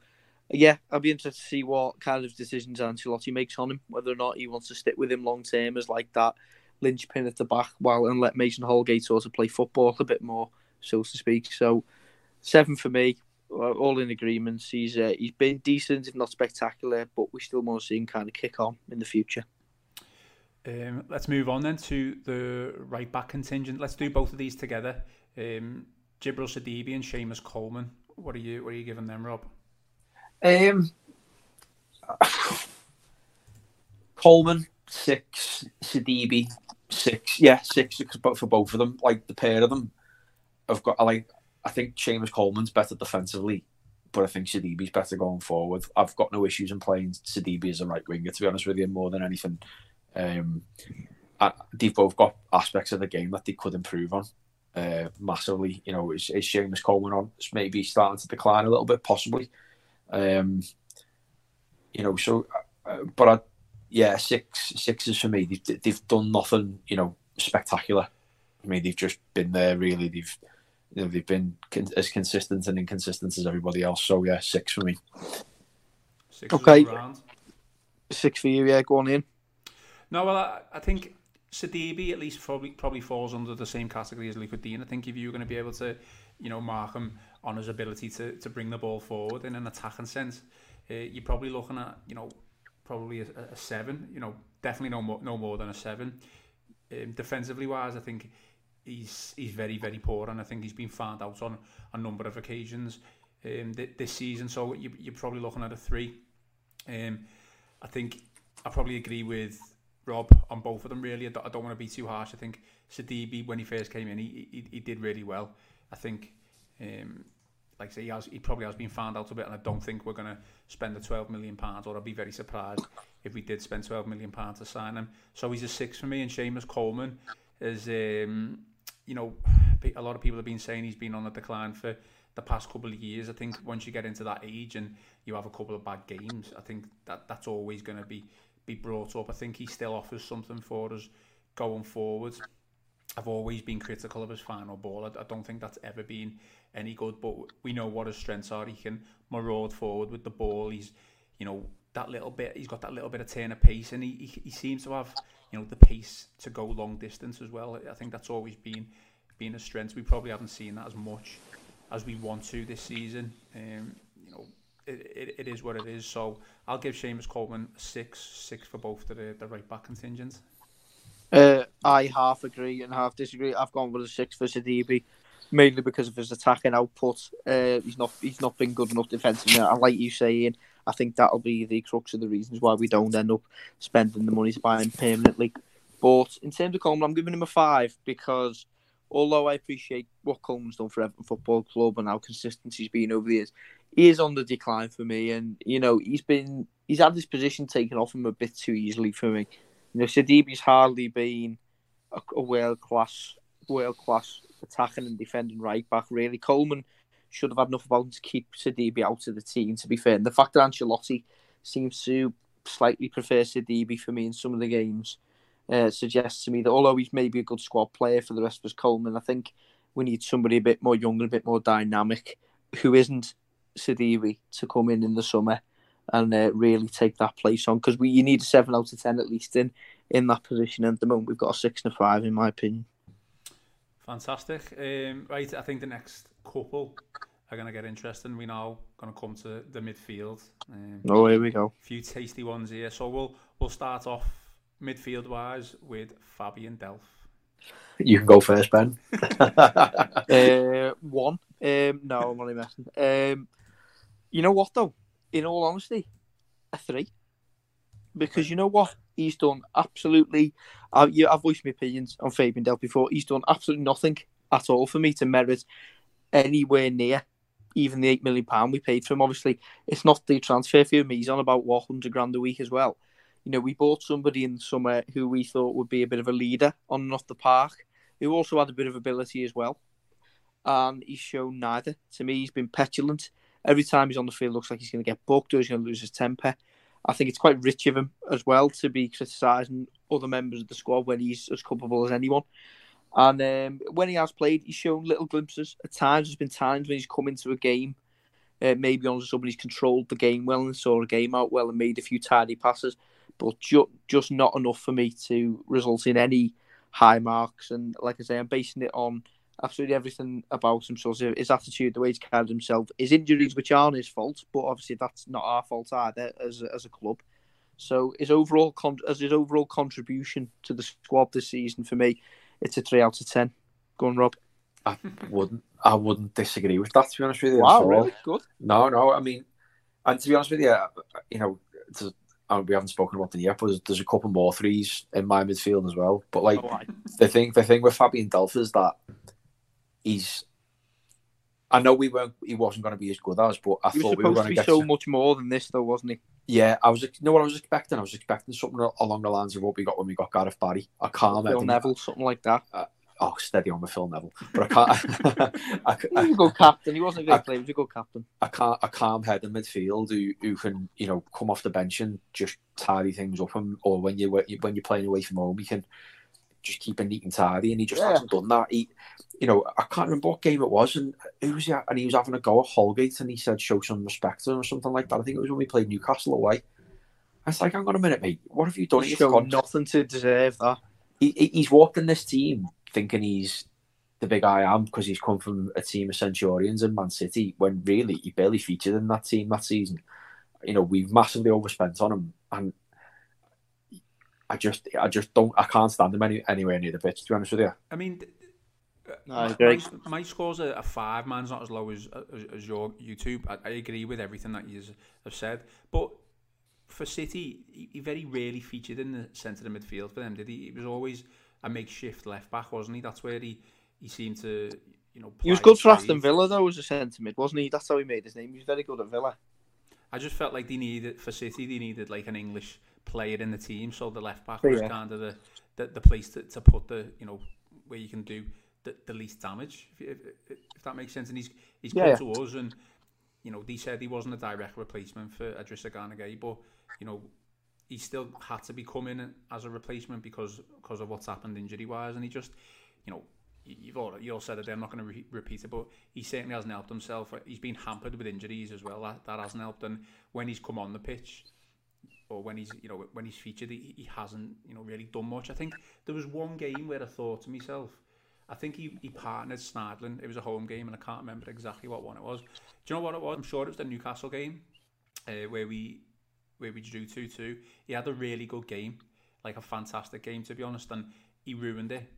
[SPEAKER 4] yeah, I'll be interested to see what kind of decisions Ancelotti makes on him, whether or not he wants to stick with him long term as like that linchpin at the back while and let Mason Holgate sort of play football a bit more, so to speak. So, seven for me, all in agreement. He's uh, he's been decent, if not spectacular, but we still want to see him kind of kick on in the future.
[SPEAKER 2] Um, let's move on then to the right back contingent. Let's do both of these together. Um, Djibril Sidibe and Seamus Coleman. What are you what are you giving them, Rob?
[SPEAKER 3] Um, Coleman six, Sidibe six. Yeah, six for both of them. Like the pair of them, I've got. I like. I think Seamus Coleman's better defensively, but I think Sidibe's better going forward. I've got no issues in playing Sidibe as a right winger, to be honest with you, more than anything. Um, I, they've both got aspects of the game that they could improve on uh, massively. You know, is, is Seamus Coleman on? Maybe starting to decline a little bit, possibly. Um, you know, so, uh, but I, yeah, six sixes for me. They've, they've done nothing, you know, spectacular. I mean, they've just been there. Really, they've you know they've been con- as consistent and inconsistent as everybody else. So yeah, six for me.
[SPEAKER 2] Six
[SPEAKER 4] okay, six for you. Yeah, go on in.
[SPEAKER 2] No, well, I, I think Sidibe at least probably probably falls under the same category as Lucas Digne. I think if you're going to be able to, you know, mark him on his ability to, to bring the ball forward in an attacking sense, uh, you're probably looking at, you know, probably a, a seven. You know, definitely no more no more than a seven. Um, defensively wise, I think he's he's very very poor, and I think he's been found out on a number of occasions um, th- this season. So you, you're probably looking at a three. Um, I think I probably agree with Rob on both of them. Really, I don't, don't want to be too harsh. I think Sidibe when he first came in, he he, he did really well. I think, um, like I say, he has he probably has been found out a bit, and I don't think we're going to spend the twelve million pounds. Or I'd be very surprised if we did spend twelve million pounds to sign him. So he's a six for me, and Seamus Coleman is, um, you know, a lot of people have been saying he's been on the decline for the past couple of years. I think once you get into that age and you have a couple of bad games, I think that that's always going to be be brought up. I think he still offers something for us going forward. I've always been critical of his final ball. I, I don't think that's ever been any good, but we know what his strengths are. He can maraud forward with the ball. He's, you know, that little bit. He's got that little bit of turn of pace, and he, he he seems to have, you know, the pace to go long distance as well. I think that's always been been a strength. We probably haven't seen that as much as we want to this season. Um, you know, it, it, it is what it is. So I'll give Seamus Coleman six, six for both the the right back contingent.
[SPEAKER 4] Uh, I half agree and half disagree. I've gone with a six for Sidibe, mainly because of his attacking output. Uh, he's not he's not been good enough defensively. I like you saying, I think that'll be the crux of the reasons why we don't end up spending the money to buy him permanently. But in terms of Coleman, I'm giving him a five because although I appreciate what Coleman's done for Everton Football Club and how consistent he's been over the years, he is on the decline for me. And you know, he's been he's had his position taken off him a bit too easily for me. You know, Sidibe's hardly been a, a world class world class attacking and defending right back. Really, Coleman should have had enough about him to keep Sidibe out of the team. To be fair, and the fact that Ancelotti seems to slightly prefer Sidibe for me in some of the games uh, suggests to me that although he's maybe a good squad player for the rest of us, Coleman, I think we need somebody a bit more young and a bit more dynamic who isn't Sidibe to come in in the summer and uh, really take that place on because we you need a seven out of ten at least in in that position. And at the moment, we've got a six and a five, in my opinion.
[SPEAKER 2] Fantastic. Um, right, I think the next couple are going to get interesting. We're now going to come to the midfield. Um,
[SPEAKER 4] oh, here we go.
[SPEAKER 2] A few tasty ones here. So we'll we'll start off midfield wise with Fabian Delph.
[SPEAKER 3] You can go first, Ben. <laughs>
[SPEAKER 4] uh, one. Um, no, I'm only messing. Um, you know what though? In all honesty, a three. Because you know what? He's done absolutely. Uh, yeah, I've voiced my opinions on Fabian Delph before. He's done absolutely nothing at all for me to merit anywhere near even the eight million pound we paid for him. Obviously, it's not the transfer fee. He's on about what hundred grand a week as well. You know, we bought somebody in summer who we thought would be a bit of a leader on and off the park, who also had a bit of ability as well. And he's shown neither. To me, he's been petulant. Every time he's on the field, looks like he's going to get booked or he's going to lose his temper. I think it's quite rich of him as well to be criticising other members of the squad when he's as culpable as anyone. And um, when he has played, he's shown little glimpses. At times, there's been times when he's come into a game, uh, maybe on somebody's controlled the game well and saw a game out well and made a few tidy passes, but ju- just not enough for me to result in any high marks. And like I say, I'm basing it on absolutely everything about him. So his attitude, the way he's carried himself, his injuries, which aren't his fault, but obviously that's not our fault either as a, as a club. So his overall con- as his overall contribution to the squad this season for me, it's a three out of ten. Go on, Rob.
[SPEAKER 3] I wouldn't. I wouldn't disagree with that. To be honest with you.
[SPEAKER 4] Wow, really good.
[SPEAKER 3] No, no. I mean, and to be honest with you, you know, uh, we haven't spoken about them yet, but there's, there's, a couple more threes in my midfield as well. But like oh, the thing, the thing with Fabian Delph is that he's. I know we weren't. He wasn't going to be as good as, but I
[SPEAKER 4] he
[SPEAKER 3] thought we were going
[SPEAKER 4] to
[SPEAKER 3] get
[SPEAKER 4] so much more than this, though, wasn't he?
[SPEAKER 3] Yeah, I was. You know what I was expecting? I was expecting something along the lines of what we got when we got Gareth Barry, a calm
[SPEAKER 4] Phil Neville, something like that.
[SPEAKER 3] Uh, oh, steady on with Phil Neville, but I can't. <laughs> <laughs>
[SPEAKER 4] I, he was a good captain. He wasn't a great player. He was a good captain.
[SPEAKER 3] I can't. A calm head in midfield who, who can you know come off the bench and just tidy things up, and or when you when you're playing away from home, you can just keeping neat and tidy, and he just yeah. hasn't done that. He, you know, I can't remember what game it was, and who was he? And he was having a go at Holgate, and he said, "Show some respect to him" or something like that. I think it was when we played Newcastle away. I was like, "Hang on a minute, mate. What have you done?
[SPEAKER 4] He's got nothing to deserve that."
[SPEAKER 3] He, he's walked in this team thinking he's the big I am because he's come from a team of Centurions and Man City when really he barely featured in that team that season. You know, we've massively overspent on him, and I just, I just don't, I can't stand him any, anywhere near the pitch. To be honest with you,
[SPEAKER 2] I mean,
[SPEAKER 4] no, I.
[SPEAKER 2] My, my score's a, a, five. Man's not as low as as, as your YouTube. I, I, agree with everything that you have said, but for City, he, he very rarely featured in the centre of the midfield for them. Did he? He was always a makeshift left back, wasn't he? That's where he he seemed to, you know.
[SPEAKER 4] He was good for Aston Villa though as a centre mid, wasn't he? That's how he made his name. He was very good at Villa.
[SPEAKER 2] I just felt like they needed for City. They needed like an English player in the team, so the left back was yeah. kind of the, the, the place to, to put the you know where you can do the, the least damage, if, if, if, that makes sense. And he's he's yeah, come to us, and you know, he said he wasn't a direct replacement for Idrissa Gana Gueye, but you know, he still had to be coming as a replacement because because of what's happened injury wise, and he just, you know, you've all you all said it. I'm not going to re- repeat it, but he certainly hasn't helped himself. He's been hampered with injuries as well. That that hasn't helped, and when he's come on the pitch. Or when he's, you know, when he's featured, he, he hasn't, you know, really done much. I think there was one game where I thought to myself, I think he, he partnered Schneiderlin. It was a home game, and I can't remember exactly what one it was. Do you know what it was? I'm sure it was the Newcastle game uh, where we where we drew two two. He had a really good game, like a fantastic game to be honest, and he ruined it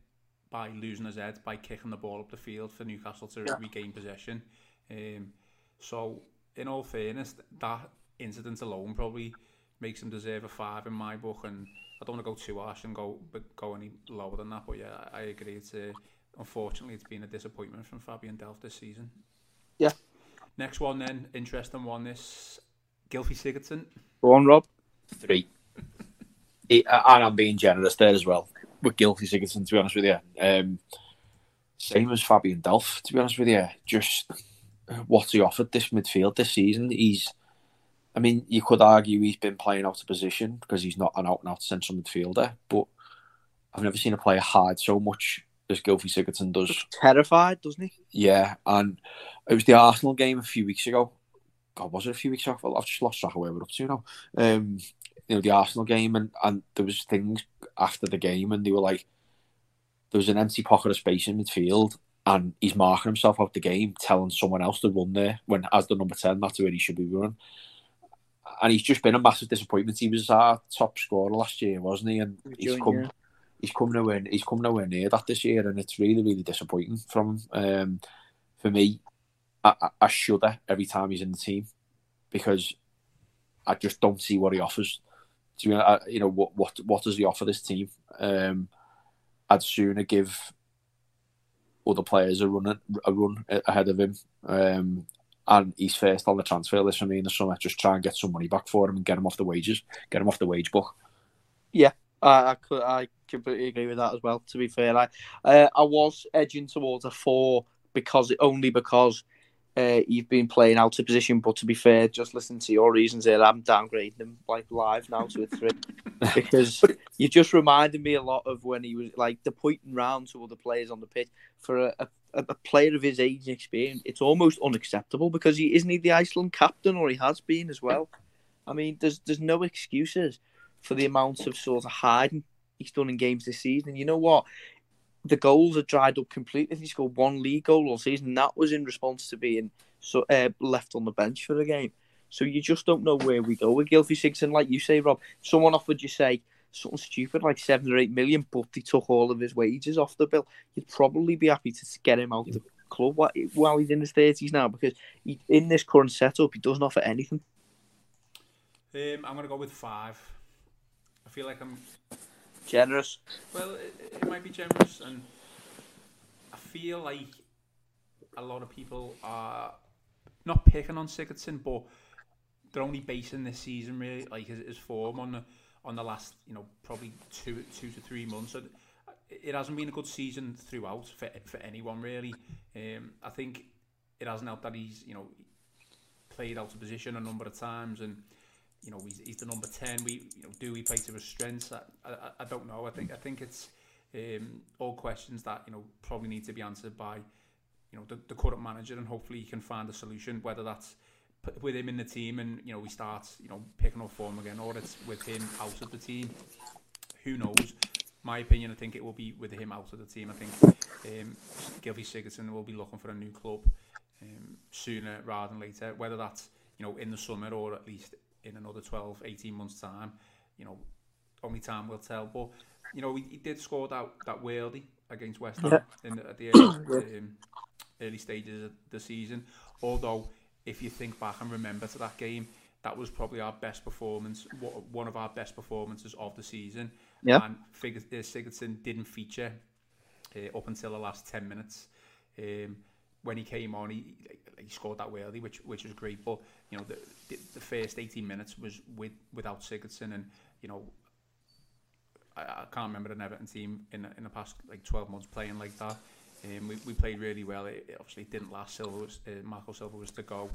[SPEAKER 2] by losing his head by kicking the ball up the field for Newcastle to yeah. regain possession. Um, so, in all fairness, that incident alone probably makes him deserve a five in my book, and I don't want to go too harsh and go but go any lower than that. But yeah, I agree. It's a, unfortunately, it's been a disappointment from Fabian Delph this season.
[SPEAKER 4] Yeah.
[SPEAKER 2] Next one then, interesting one. This Gylfi Sigurdsson.
[SPEAKER 4] Go on, Rob.
[SPEAKER 3] Three. <laughs> and I'm being generous there as well with Gylfi Sigurdsson. To be honest with you, um, same as Fabian Delph. To be honest with you, just what he offered this midfield this season. He's, I mean, you could argue he's been playing out of position because he's not an out and out central midfielder, but I've never seen a player hide so much as Gylfi Sigurdsson does.
[SPEAKER 4] Terrified, doesn't he?
[SPEAKER 3] Yeah, and it was the Arsenal game a few weeks ago God, was it a few weeks off? I've just lost track of where we're up to now. Um, you know, the Arsenal game, and, and there was things after the game, and they were like, there was an empty pocket of space in midfield, and he's marking himself out of the game, telling someone else to run there when, as the number 10, that's where he should be running. And he's just been a massive disappointment. He was our top scorer last year, wasn't he? And he's come, yeah. he's come nowhere, he's come nowhere near that this year, and it's really, really disappointing from. Um, for me, I, I shudder every time he's in the team because I just don't see what he offers. Do you, know, you know what what what does he offer this team? Um, I'd sooner give other players a run a run ahead of him. Um, and he's first on the transfer list for me in the summer. Just try and get some money back for him and get him off the wages, get him off the wage book.
[SPEAKER 4] Yeah, I I, could, I completely agree with that as well. To be fair, I uh, I was edging towards a four because only because uh, you've been playing out of position. But to be fair, just listen to your reasons there. I'm downgrading him like live now to a three <laughs> because you just reminded me a lot of when he was like the pointing round to other players on the pitch for a, a, a player of his age and experience. It's almost unacceptable because he isn't he the Iceland captain or he has been as well. I mean, there's there's no excuses for the amount of sort of hiding he's done in games this season. And you know what? The goals are dried up completely. He scored one league goal all season. That was in response to being so uh, left on the bench for the game. So you just don't know where we go with Gylfi Sigurdsson. Like you say, Rob, someone offered you say something stupid like seven or eight million, but he took all of his wages off the bill. You'd probably be happy to get him out of the club while he's in his thirties now, because he, in this current setup, he doesn't offer anything.
[SPEAKER 2] Um, I'm to go with five. I feel like I'm
[SPEAKER 4] generous.
[SPEAKER 2] Well, it, it might be generous, and I feel like a lot of people are not picking on Sigurdsson, but they're only basing this season really like his, his form on the on the last you know probably two two to three months. It hasn't been a good season throughout for for anyone really. Um, I think it hasn't helped that he's you know played out of position a number of times and you know he's, he's the number 10 we you know do we play to his strengths? I, I, I don't know. I think I think it's um, all questions that you know probably need to be answered by you know the, the current manager and hopefully he can find a solution whether that's with him in the team and you know we start you know picking up form again or it's with him out of the team. Who knows? My opinion I think it will be with him out of the team. I think um, Gylfi Sigurdsson will be looking for a new club um, sooner rather than later. Whether that's you know in the summer or at least in another 12, 18 months' time. You know, only time will tell. But, you know, he, he did score that, that worldie against West Ham in, at the early, um, early stages of the season. Although, if you think back and remember to that game, that was probably our best performance, one of our best performances of the season.
[SPEAKER 4] Yeah.
[SPEAKER 2] And uh, Sigurdsson didn't feature uh, up until the last 10 minutes. Um, when he came on, he he scored that worldie, which which was great. But you know, the the first eighteen minutes was with without Sigurdsson, and you know, I, I can't remember an Everton team in in the past like twelve months playing like that. Um, we, we played really well. It, it obviously didn't last. Silva was, uh, Marco Silva was to go,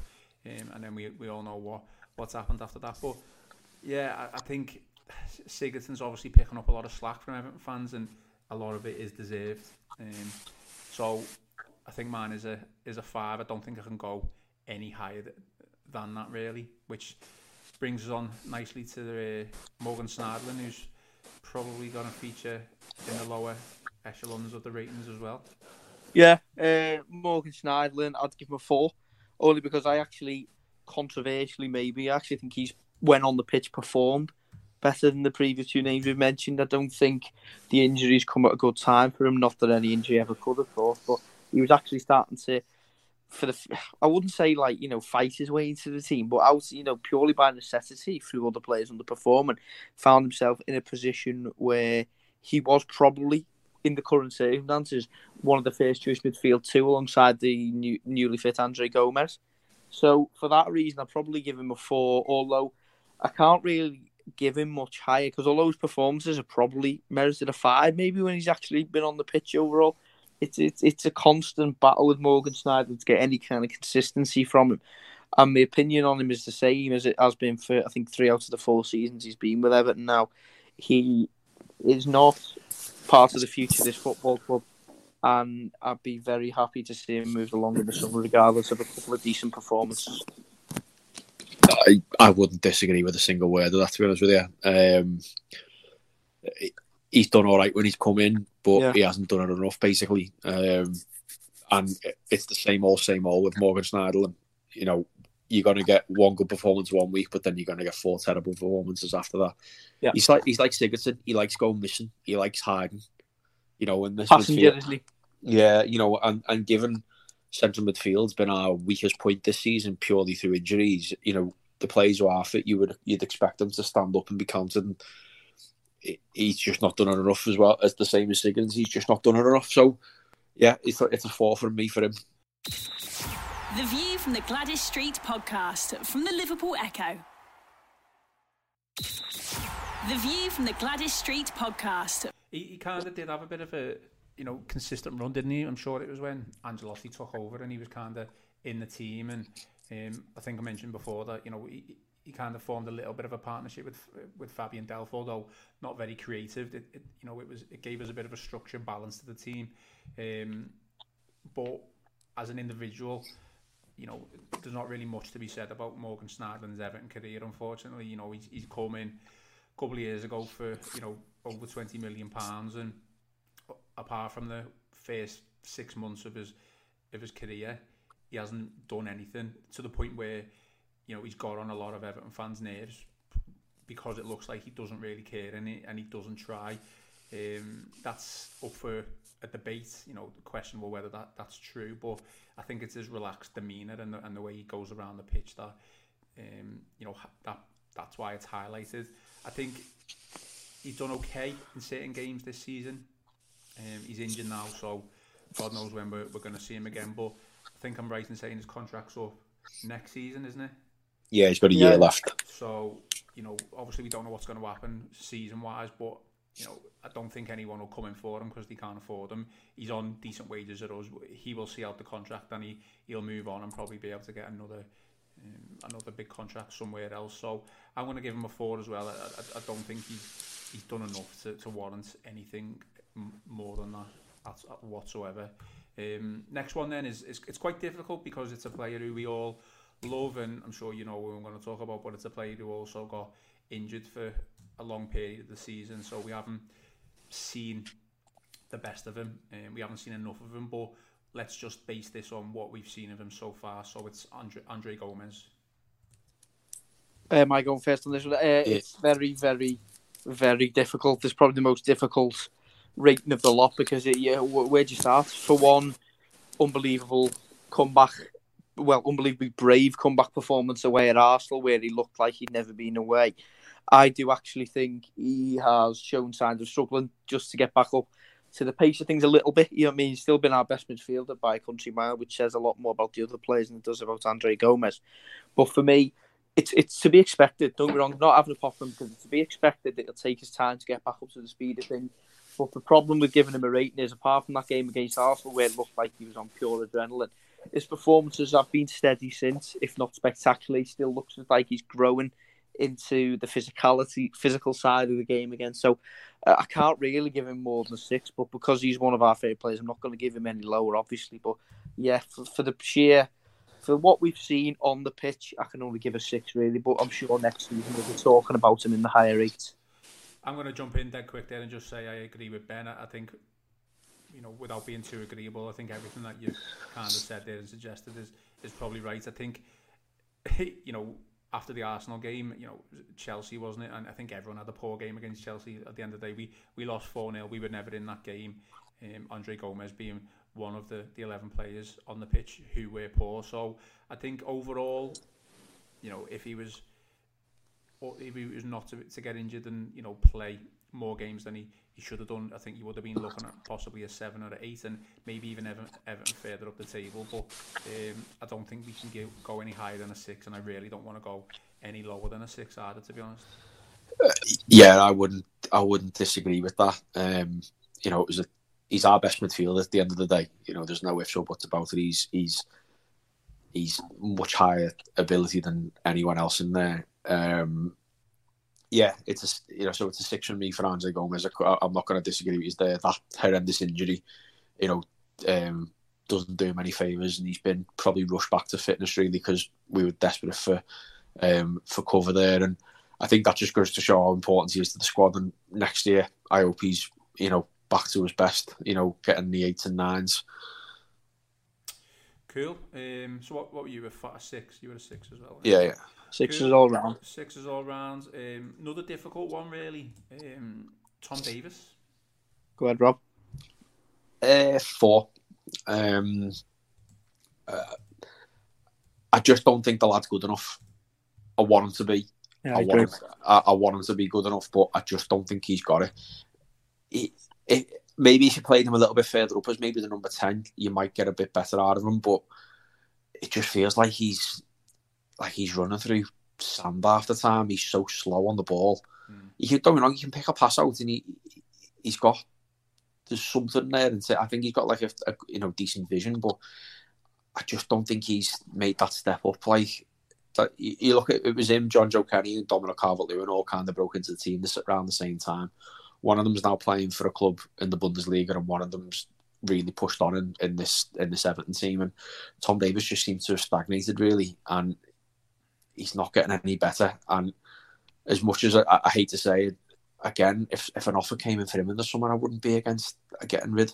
[SPEAKER 2] um, and then we we all know what what's happened after that. But yeah, I, I think Sigurdsson's obviously picking up a lot of slack from Everton fans, and a lot of it is deserved. Um, so I think mine is a is a five. I don't think I can go any higher than that really, which brings us on nicely to the uh, Morgan Schneiderlin, who's probably going to feature in the lower echelons of the ratings as well.
[SPEAKER 4] Yeah, uh, Morgan Schneiderlin, I'd give him a four, only because I actually, controversially maybe, I actually think he's when on the pitch performed better than the previous two names we've mentioned. I don't think the injuries come at a good time for him. Not that any injury ever could, of course, but he was actually starting to, for the, I wouldn't say like you know fight his way into the team, but out you know purely by necessity through other players underperforming, found himself in a position where he was probably in the current circumstances one of the first choice midfield two alongside the new, newly fit Andre Gomes. So for that reason, I'd probably give him a four. Although I can't really give him much higher because although his performances are probably merited a five, maybe when he's actually been on the pitch overall it's it's it's a constant battle with Morgan Schneider to get any kind of consistency from him. And my opinion on him is the same as it has been for I think three out of the four seasons he's been with Everton now. He is not part of the future of this football club and I'd be very happy to see him move along in the summer regardless of a couple of decent performances.
[SPEAKER 3] I, I wouldn't disagree with a single word of that. To be honest with you, um, he's done all right when he's come in, but yeah. he hasn't done it enough, basically. Um, and it's the same old, same old with Morgan Schneiderlin. You know, you're going to get one good performance one week, but then you're going to get four terrible performances after that. Yeah. He's like he's like Sigurdsson. He likes going missing. He likes hiding. You know, in this
[SPEAKER 4] midfield,
[SPEAKER 3] yeah, you know, and, and given central midfield's been our weakest point this season purely through injuries, you know, the players who are fit, you would you'd expect them to stand up and be counted. And he's just not done it enough as well as the same as Siggins. He's just not done it enough. So, yeah, it's a, it's a four from me for him.
[SPEAKER 1] The View from the Gwladys Street podcast from the Liverpool Echo. The View from the Gwladys Street podcast.
[SPEAKER 2] He, he kind of did have a bit of a you know, consistent run, didn't he? I'm sure it was when Ancelotti took over and he was kind of in the team. And um, I think I mentioned before that, you know, he, he kind of formed a little bit of a partnership with with Fabian Delph, although not very creative. It, it, you know, it was it gave us a bit of a structure balance to the team. Um, but as an individual, you know, there's not really much to be said about Morgan Schneiderlin's Everton career. Unfortunately, you know, he's, he's come in a couple of years ago for you know over 20 million pounds and apart from the first six months of his of his career, he hasn't done anything to the point where you know he's got on a lot of Everton fans' nerves because it looks like he doesn't really care and he, and he doesn't try. Um, that's up for a debate, you know, questionable whether that, that's true, but I think it's his relaxed demeanour and the, and the way he goes around the pitch that, um, you know, that that's why it's highlighted. I think he's done okay in certain games this season. Um, he's injured now, so God knows when we're, we're going to see him again. But I think I'm right in saying his contract's up next season, isn't it?
[SPEAKER 3] Yeah, he's got a year yeah. left.
[SPEAKER 2] So, you know, obviously we don't know what's going to happen season-wise, but, you know, I don't think anyone will come in for him because they can't afford him. He's on decent wages at us. He will see out the contract and he, he'll move on and probably be able to get another um, another big contract somewhere else. So I'm going to give him a four as well. I, I, I don't think he's, he's done enough to, to warrant anything more than that whatsoever. Um, next one then is, is it's quite difficult because it's a player who we all love and I'm sure you know what I'm going to talk about, but it's a player who also got injured for a long period of the season, so we haven't seen the best of him and um, we haven't seen enough of him. But let's just base this on what we've seen of him so far. So it's Andre, Andre Gomes.
[SPEAKER 4] Am I going first on this one? Uh, it's very, very, very difficult. It's probably the most difficult rating of the lot because it, yeah, where'd you start? For one, unbelievable comeback, well, unbelievably brave comeback performance away at Arsenal where he looked like he'd never been away. I do actually think he has shown signs of struggling just to get back up to the pace of things a little bit. You know what I mean? He's still been our best midfielder by a country mile, which says a lot more about the other players than it does about Andre Gomes. But for me, it's it's to be expected. Don't get wrong, not having a problem because it's to be expected that it'll take his time to get back up to the speed of things. But the problem with giving him a rating is, apart from that game against Arsenal, where it looked like he was on pure adrenaline, his performances have been steady since, if not spectacular. Still looks like he's growing into the physicality, physical side of the game again. So uh, I can't really give him more than six, but because he's one of our favourite players, I'm not going to give him any lower, obviously. But yeah, for, for the sheer, for what we've seen on the pitch, I can only give a six, really. But I'm sure next season we'll be talking about him in the higher eight.
[SPEAKER 2] I'm going to jump in dead quick there and just say I agree with Ben. I think, you know, without being too agreeable, I think everything that you kind of said there and suggested is is probably right. I think, <laughs> you know, after the Arsenal game, you know, Chelsea wasn't it, and I think everyone had a poor game against Chelsea. At the end of the day, we we lost four 0 We were never in that game. Um, Andre Gomes being one of the the eleven players on the pitch who were poor. So I think overall, you know, if he was if he was not to, to get injured and you know play more games than he, he should have done, I think he would have been looking at possibly a seven or an eight, and maybe even Everton, Everton further up the table. But um, I don't think we can give, go any higher than a six, and I really don't want to go any lower than a six either, to be honest.
[SPEAKER 3] Uh, yeah, I wouldn't. I wouldn't disagree with that. Um, you know, it was a, he's our best midfielder at the end of the day. You know, there's no ifs or buts about it. He's he's he's much higher ability than anyone else in there. Um, yeah, it's a you know so it's a six from me for Andre Gomes. I, am not going to disagree with you there. That horrendous injury, you know, um, doesn't do him any favors, and he's been probably rushed back to fitness really because we were desperate for um, for cover there. And I think that just goes to show how important he is to the squad. And next year, I hope he's you know back to his best. You know, getting the eights and nines.
[SPEAKER 2] Cool. Um, so what, what were you a six? You were a six as well.
[SPEAKER 3] Yeah, yeah.
[SPEAKER 4] Sixes cool. all round.
[SPEAKER 2] Sixes all round. Um, another difficult one, really. Um, Tom Davies.
[SPEAKER 4] Go ahead, Rob.
[SPEAKER 3] Uh, four. Um, uh, I just don't think the lad's good enough. I want him to be.
[SPEAKER 4] Yeah, I, I,
[SPEAKER 3] want him, I, I, want him to be good enough, but I just don't think he's got it. it, it maybe if you played him a little bit further up as maybe the number 10, you might get a bit better out of him, but it just feels like he's like he's running through sand half the time. He's so slow on the ball. Mm. You can, don't know, you can pick a pass out and he, he's got there's something there, and I think he's got like a, a, you know decent vision, but I just don't think he's made that step up. Like that, you look at it was him, Jonjoe Kenny, and Dominic Calvert-Lewin all kind of broke into the team this, around the same time. One of them's now playing for a club in the Bundesliga, and one of them's really pushed on in, in this in this Everton team. And Tom Davies just seems to have stagnated really, and he's not getting any better. And as much as I, I hate to say it, again, if if an offer came in for him in the summer, I wouldn't be against getting rid.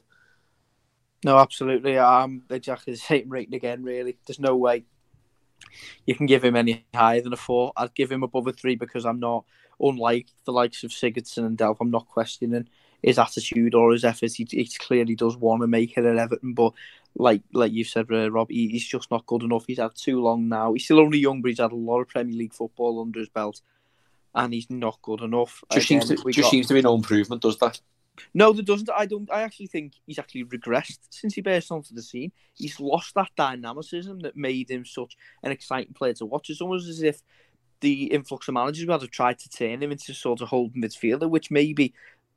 [SPEAKER 4] No, absolutely. I'm exactly the same <laughs> rating again. Really, there's no way you can give him any higher than a four. I'd give him above a three because I'm not, unlike the likes of Sigurdsson and Delph, I'm not questioning his attitude or his efforts. He, he clearly does want to make it at Everton, but like like you said, uh, Rob, he, he's just not good enough. He's had too long now. He's still only young, but he's had a lot of Premier League football under his belt, and he's not good enough.
[SPEAKER 3] Just Again, seems to, just got... seems to be no improvement, does that?
[SPEAKER 4] No, there doesn't. I don't. I actually think he's actually regressed since he burst onto the scene. He's lost that dynamicism that made him such an exciting player to watch. It's almost as if the influx of managers would have tried to turn him into sort of holding midfielder, which maybe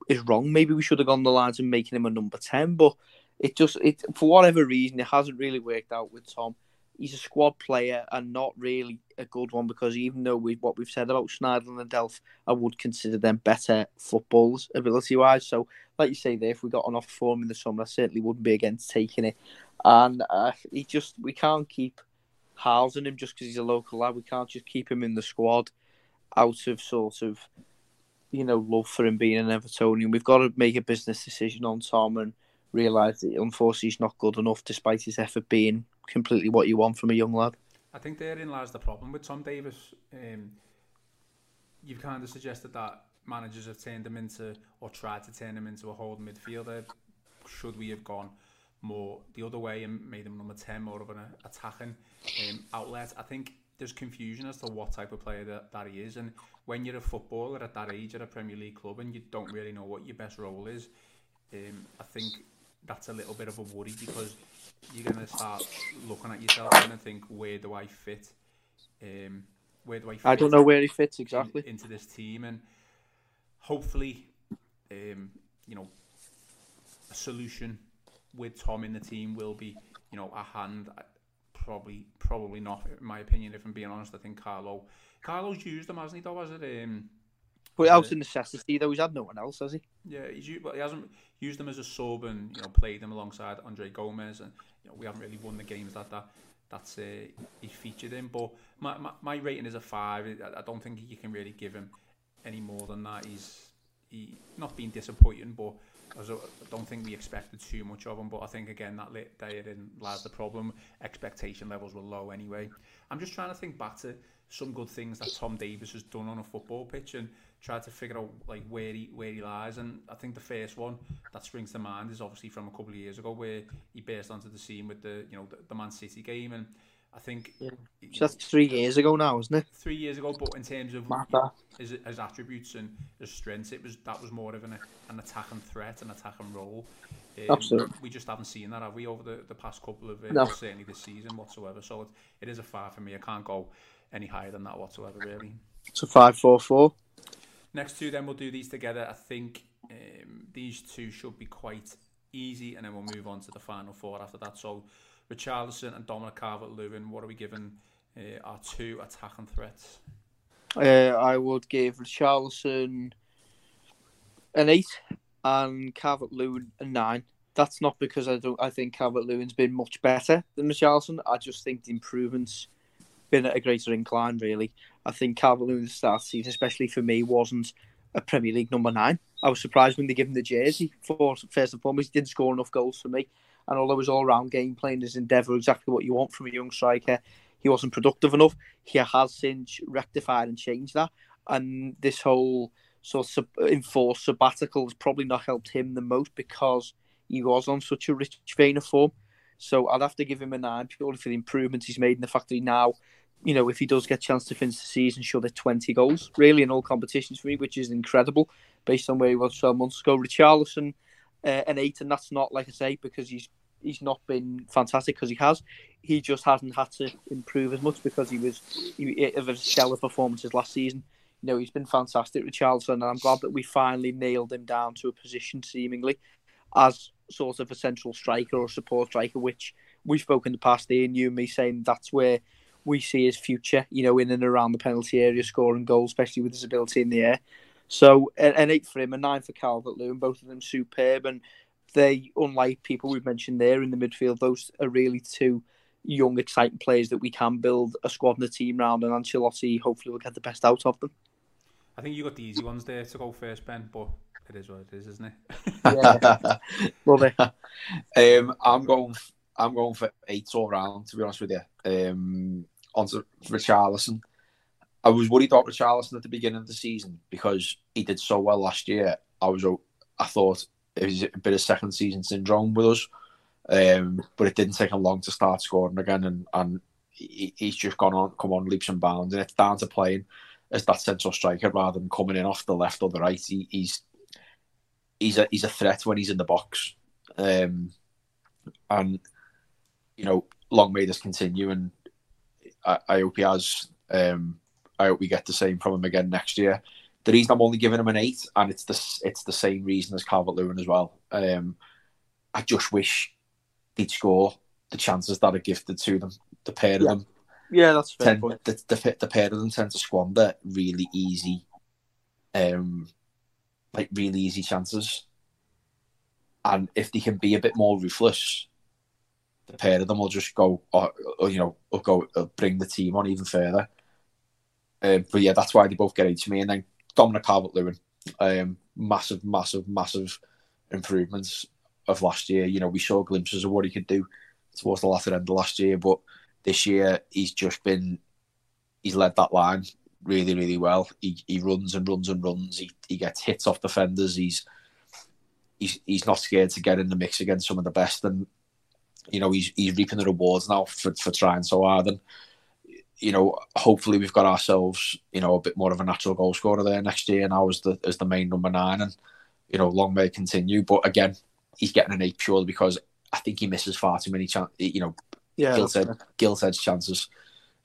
[SPEAKER 4] is wrong. Maybe we should have gone the lines and making him a number ten, but it just it for whatever reason it hasn't really worked out with Tom he's a squad player and not really a good one because even though we what we've said about Schneiderlin and Delph, I would consider them better footballers ability wise. So, like you say, there, if we got an off form in the summer, I certainly wouldn't be against taking it. And uh, he just we can't keep housing him just because he's a local lad. We can't just keep him in the squad out of sort of you know love for him being an Evertonian. We've got to make a business decision on Tom and realise that unfortunately he's not good enough despite his effort being completely what you want from a young lad.
[SPEAKER 2] I think therein lies the problem with Tom Davies. Um, you've kind of suggested that managers have turned him into or tried to turn him into a holding midfielder. Should we have gone more the other way and made him number 10, more of an attacking um, outlet? I think there's confusion as to what type of player that, that he is. And when you're a footballer at that age at a Premier League club and you don't really know what your best role is, um, I think that's a little bit of a worry because you're going to start looking at yourself and think, where do I fit? Um, where do I? Fit
[SPEAKER 4] I don't know where he fits exactly
[SPEAKER 2] in, into this team, and hopefully, um, you know, a solution with Tom in the team will be, you know, a hand. Probably, probably not. In my opinion, if I'm being honest, I think Carlo, Carlo's used them, hasn't he? Though, has it? Um,
[SPEAKER 4] but out of necessity, though, he's had no one else, has he?
[SPEAKER 2] Yeah, he's but he hasn't used them as a sub and you know played them alongside Andre Gomes, and you know we haven't really won the games that that that's uh, he featured in. But my, my, my rating is a five. I, I don't think you can really give him any more than that. He's he not been disappointing, but I don't think we expected too much of him. But I think again that lit therein lies the problem. Expectation levels were low anyway. I'm just trying to think back to some good things that Tom Davies has done on a football pitch and try to figure out like where he where he lies. And I think the first one that springs to mind is obviously from a couple of years ago where he burst onto the scene with the you know the, the Man City game and. I think
[SPEAKER 4] yeah. so that's three years ago now, isn't it?
[SPEAKER 2] Three years ago, but in terms of his, his attributes and his strengths, it was that was more of an, an attacking threat, an attack attacking role.
[SPEAKER 4] Um, Absolutely.
[SPEAKER 2] We just haven't seen that, have we, over the, the past couple of uh,
[SPEAKER 4] no.
[SPEAKER 2] certainly this season whatsoever. So it, it is a far for me. I can't go any higher than that whatsoever, really.
[SPEAKER 4] It's a five four four.
[SPEAKER 2] Next two, then we'll do these together. I think um, these two should be quite easy, and then we'll move on to the final four after that. So, Richarlison and Dominic Calvert-Lewin, what are we giving uh, our two attacking threats?
[SPEAKER 4] Uh, I would give Richarlison an eight and Calvert-Lewin a nine. That's not because I don't. I think Calvert-Lewin's been much better than Richarlison. I just think the improvements been at a greater incline, really. I think Calvert Lewin's start season, especially for me, wasn't a Premier League number nine. I was surprised when they gave him the jersey. For first and foremost, he didn't score enough goals for me, and although his all-round game playing his endeavour exactly what you want from a young striker, he wasn't productive enough. He has since rectified and changed that, and this whole sort of enforced sabbatical has probably not helped him the most because he was on such a rich vein of form. So I'd have to give him a nine purely for the improvements he's made in the fact that he now, you know, if he does get a chance to finish the season, should hit 20 goals, really in all competitions for me, which is incredible based on where he was 12 months ago. Richarlison, uh, an eight, and that's not, like I say, because he's he's not been fantastic because he has. He just hasn't had to improve as much because he was of his stellar performances last season. You know, he's been fantastic, with Richarlison, and I'm glad that we finally nailed him down to a position seemingly as sort of a central striker or support striker, which we've spoken in the past, Ian, you and me, saying that's where we see his future, you know, in and around the penalty area, scoring goals, especially with his ability in the air. So an eight for him, a nine for Calvert Lewin, both of them superb. And they, unlike people we've mentioned there in the midfield, those are really two young, exciting players that we can build a squad and a team around. And Ancelotti hopefully will get the best out of them.
[SPEAKER 2] I think you got the easy ones there to go first, Ben, but it is what it is, isn't it?
[SPEAKER 4] yeah. <laughs> Love it.
[SPEAKER 3] Um, I'm going. I'm going for eight all round. To be honest with you, um, onto Richarlison. I was worried about Richarlison at the beginning of the season because he did so well last year. I was. I thought it was a bit of second season syndrome with us, um, but it didn't take him long to start scoring again, and and he, he's just gone on, come on leaps and bounds, and it's down to playing as that central striker rather than coming in off the left or the right. He, he's he's a he's a threat when he's in the box, um, and you know, long may this continue, and I, I hope he has. Um, I hope we get the same from him again next year. The reason I'm only giving him an eight, and it's the it's the same reason as Calvert Lewin as well. Um, I just wish they'd score the chances that are gifted to them. The pair of
[SPEAKER 4] yeah.
[SPEAKER 3] them,
[SPEAKER 4] yeah, that's fair
[SPEAKER 3] tend, the, the, the pair of them tend to squander really easy um, like really easy chances. And if they can be a bit more ruthless, the pair of them will just go, or, or you know, or go or bring the team on even further. Um, but yeah, that's why they both get into me. And then Dominic Calvert-Lewin, um, massive, massive, massive improvements of last year. You know, we saw glimpses of what he could do towards the latter end of last year, but this year he's just been, he's led that line really, really well. He, he runs and runs and runs. He, he gets hits off defenders. He's he's he's not scared to get in the mix against some of the best, and you know he's he's reaping the rewards now for for trying so hard. And you know, hopefully we've got ourselves you know a bit more of a natural goal scorer there next year now as the as the main number nine, and you know long may continue. But again, he's getting an eight purely because I think he misses far too many chances. You know,
[SPEAKER 4] yeah,
[SPEAKER 3] gilt gilt edge chances.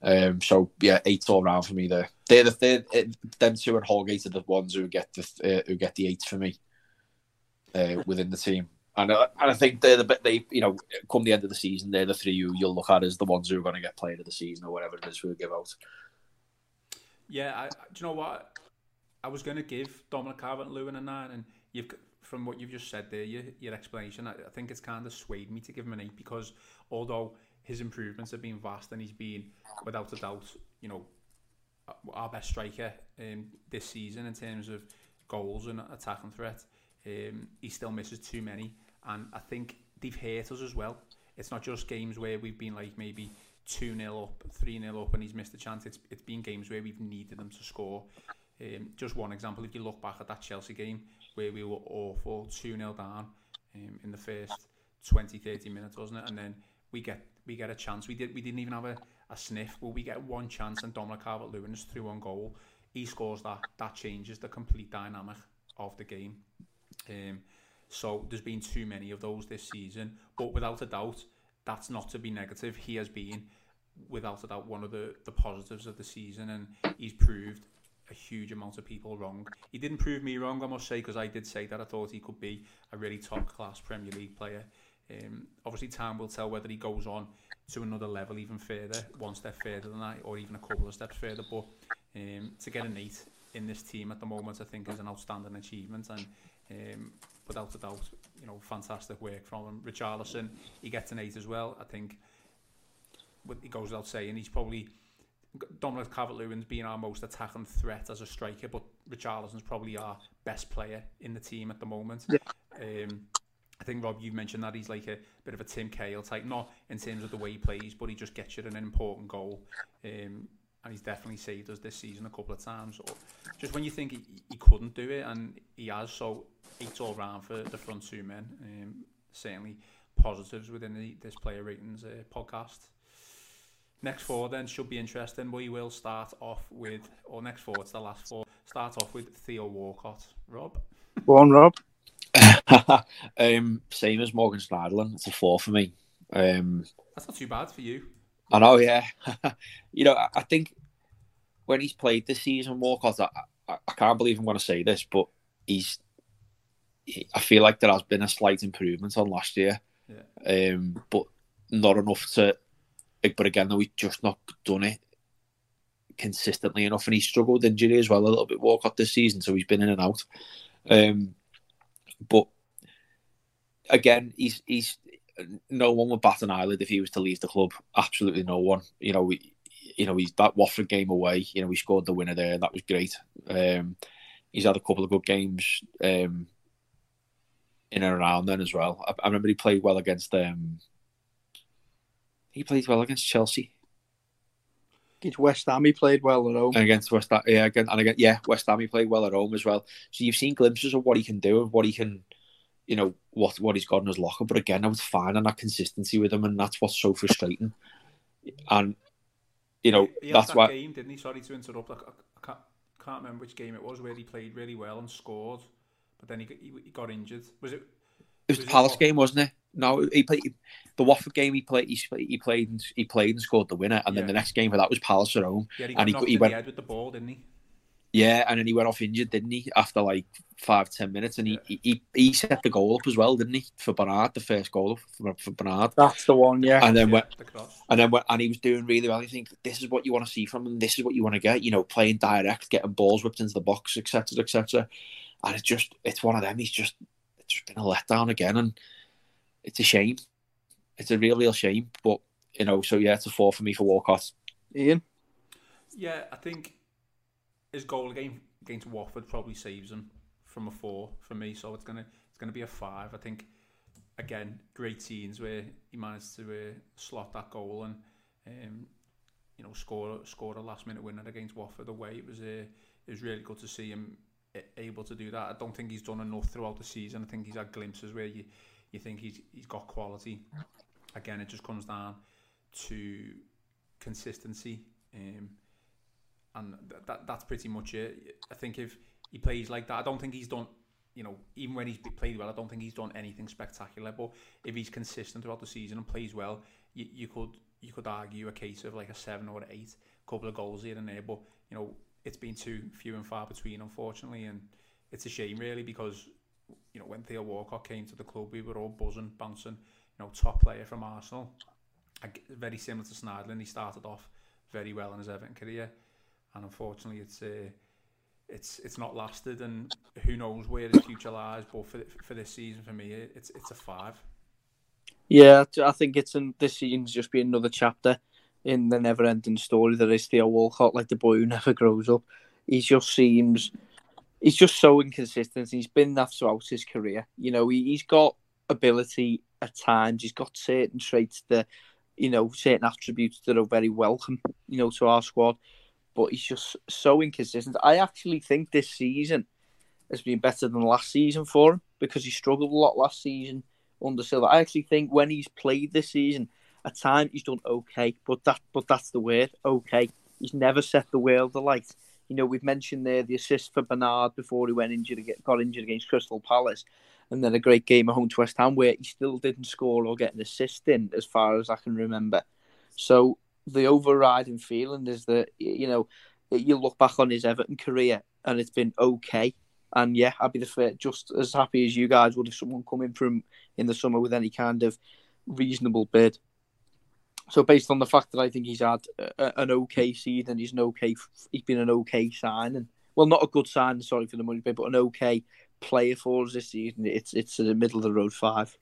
[SPEAKER 3] Um, so yeah, eight all round for me there. They're the third. Them two and Holgate are the ones who get the uh, who get the eight for me uh, within the team. And, uh, and I think they're the bit they you know come the end of the season they're the three who you'll look at as the ones who are going to get played of the season or whatever it is we'll give out.
[SPEAKER 2] Yeah, I, do you know what? I was going to give Dominic Calvert-Lewin a nine, and you've from what you've just said there, your, your explanation, I, I think it's kind of swayed me to give him an eight because although his improvements have been vast and he's been without a doubt, you know, our best striker um, this season in terms of goals and attacking threat. Um, he still misses too many, and I think they've hurt us as well. It's not just games where we've been like maybe 2 0 up, 3 0 up, and he's missed a chance. It's, it's been games where we've needed them to score. Um, just one example, if you look back at that Chelsea game where we were awful, 2 0 down um, in the first 20 30 minutes, wasn't it? And then we get we get a chance. We did we didn't even have a, a sniff, but we get one chance, and Dominic Calvert-Lewin is through one goal. He scores that. That changes the complete dynamic of the game. Um, so there's been too many of those this season, but without a doubt, that's not to be negative. He has been, without a doubt, one of the, the positives of the season, and he's proved a huge amount of people wrong. He didn't prove me wrong, I must say, because I did say that I thought he could be a really top class Premier League player. Um, obviously, time will tell whether he goes on to another level even further, one step further than that, or even a couple of steps further. But um, to get an eight in this team at the moment, I think is an outstanding achievement, and um, without a doubt, you know, fantastic work from him. Richarlison, he gets an eight as well. I think, but he goes without saying, he's probably Dominic Calvert-Lewin's been our most attacking threat as a striker, but Richarlison's probably our best player in the team at the moment.
[SPEAKER 4] Yeah.
[SPEAKER 2] Um, I think Rob, you mentioned that he's like a bit of a Tim Cahill type, not in terms of the way he plays, but he just gets you an important goal. Um, and he's definitely saved us this season a couple of times. Or just when you think he, he couldn't do it, and he has, so eight all round for the front two men. Um, certainly positives within the, this player ratings uh, podcast. Next four then should be interesting. We will start off with, or next four, it's the last four. Start off with Theo Walcott. Rob?
[SPEAKER 4] Go on, Rob. <laughs>
[SPEAKER 3] um, same as Morgan Schneiderlin. It's a four for me. Um,
[SPEAKER 2] That's not too bad for you.
[SPEAKER 3] I know, yeah. <laughs> you know, I, I think when he's played this season, Walcott, I, I, I can't believe I'm going to say this, but he's. He, I feel like there has been a slight improvement on last year,
[SPEAKER 2] Yeah.
[SPEAKER 3] um, but not enough to. But again, though, he's just not done it consistently enough, and he struggled with injury as well a little bit. Walk Walcott this season, so he's been in and out. Um, but again, he's he's no one would bat an eyelid if he was to leave the club. Absolutely no one. You know, we, you know, he's that Watford game away. You know, we scored the winner there. That was great. Um, he's had a couple of good games um, in and around then as well. I, I remember he played well against. Um, he played well against Chelsea
[SPEAKER 4] Against West Ham, he played well at home.
[SPEAKER 3] and against West Ham. Yeah, again and again. Yeah, West Ham he played well at home as well. So you've seen glimpses of what he can do and what he can, you know, what what he's got in his locker. But again, I was fine finding that consistency with him, and that's what's so frustrating. And you know,
[SPEAKER 2] He had
[SPEAKER 3] that's
[SPEAKER 2] that
[SPEAKER 3] why.
[SPEAKER 2] game, didn't he? Sorry to interrupt. I, I can't, can't remember which game it was where he played really well and scored, but then he, got- he, he got injured. Was it?
[SPEAKER 3] It was
[SPEAKER 2] Was
[SPEAKER 3] the Palace
[SPEAKER 2] what-
[SPEAKER 3] game, wasn't it? No, he played the Watford game. He played. He, he played. and- He played and scored the winner. And then the next game for that was Palace at home.
[SPEAKER 2] Yeah, he
[SPEAKER 3] And
[SPEAKER 2] got
[SPEAKER 3] he-
[SPEAKER 2] knocked
[SPEAKER 3] he
[SPEAKER 2] in
[SPEAKER 3] went-
[SPEAKER 2] head with the ball, didn't he?
[SPEAKER 3] Yeah, and then he went off injured, didn't he? After like five ten minutes, and he he, he, he set the goal up as well, didn't he? For Bernard, the first goal for, for Bernard.
[SPEAKER 4] That's the one, yeah.
[SPEAKER 3] And then
[SPEAKER 2] yeah,
[SPEAKER 3] went
[SPEAKER 2] the
[SPEAKER 3] and then went, and he was doing really well. You think this is what you want to see from him. This is what you want to get. You know, playing direct, getting balls whipped into the box, etc., etc. And it's just it's one of them. He's just it's just been a letdown again, and it's a shame. It's a real, real shame. But you know, so yeah, it's a four for me for Walcott.
[SPEAKER 4] Ian.
[SPEAKER 2] Yeah, I think his goal again against Watford probably saves him from a four for me. So it's gonna it's gonna be a five. I think again great scenes where he managed to uh, slot that goal and um, you know score score a last minute winner against Watford away. It was uh, it was really good to see him a- able to do that. I don't think he's done enough throughout the season. I think he's had glimpses where you you think he's he's got quality. Again, it just comes down to consistency. Um, and th- that that's pretty much it. I think if he plays like that, I don't think he's done. You know, even when he's played well, I don't think he's done anything spectacular. But if he's consistent throughout the season and plays well, you, you could you could argue a case of like a seven or an eight, couple of goals here and there. But you know, it's been too few and far between, unfortunately, and it's a shame really because you know when Theo Walcott came to the club, we were all buzzing, bouncing. You know, top player from Arsenal. Very similar to Snidlin, he started off very well in his Everton career and unfortunately it's uh, it's it's not lasted and who knows where his future lies but for for this season for me it's it's a five
[SPEAKER 4] Yeah, I think it's in this season's just be another chapter in the never-ending story that is Theo Walcott, like the boy who never grows up. He just seems, he's just so inconsistent. He's been that throughout his career. You know, he, he's got ability at times. He's got certain traits that, you know, certain attributes that are very welcome, you know, to our squad. But he's just so inconsistent. I actually think this season has been better than last season for him because he struggled a lot last season under Silva. I actually think when he's played this season, at times he's done okay, but that but that's the word, okay. He's never set the world alight. You know, we've mentioned there the assist for Bernard before he went injured, got injured against Crystal Palace, and then a great game at home to West Ham where he still didn't score or get an assist in, as far as I can remember. So the overriding feeling is that you know you look back on his Everton career and it's been okay. And yeah, I'd be the first, just as happy as you guys would if someone come in from in the summer with any kind of reasonable bid. So based on the fact that I think he's had a, an okay season, he's an okay, he's been an okay signing. Well, not a good signing, sorry for the money bid, but an okay player for us this season. It's it's the middle of the road five.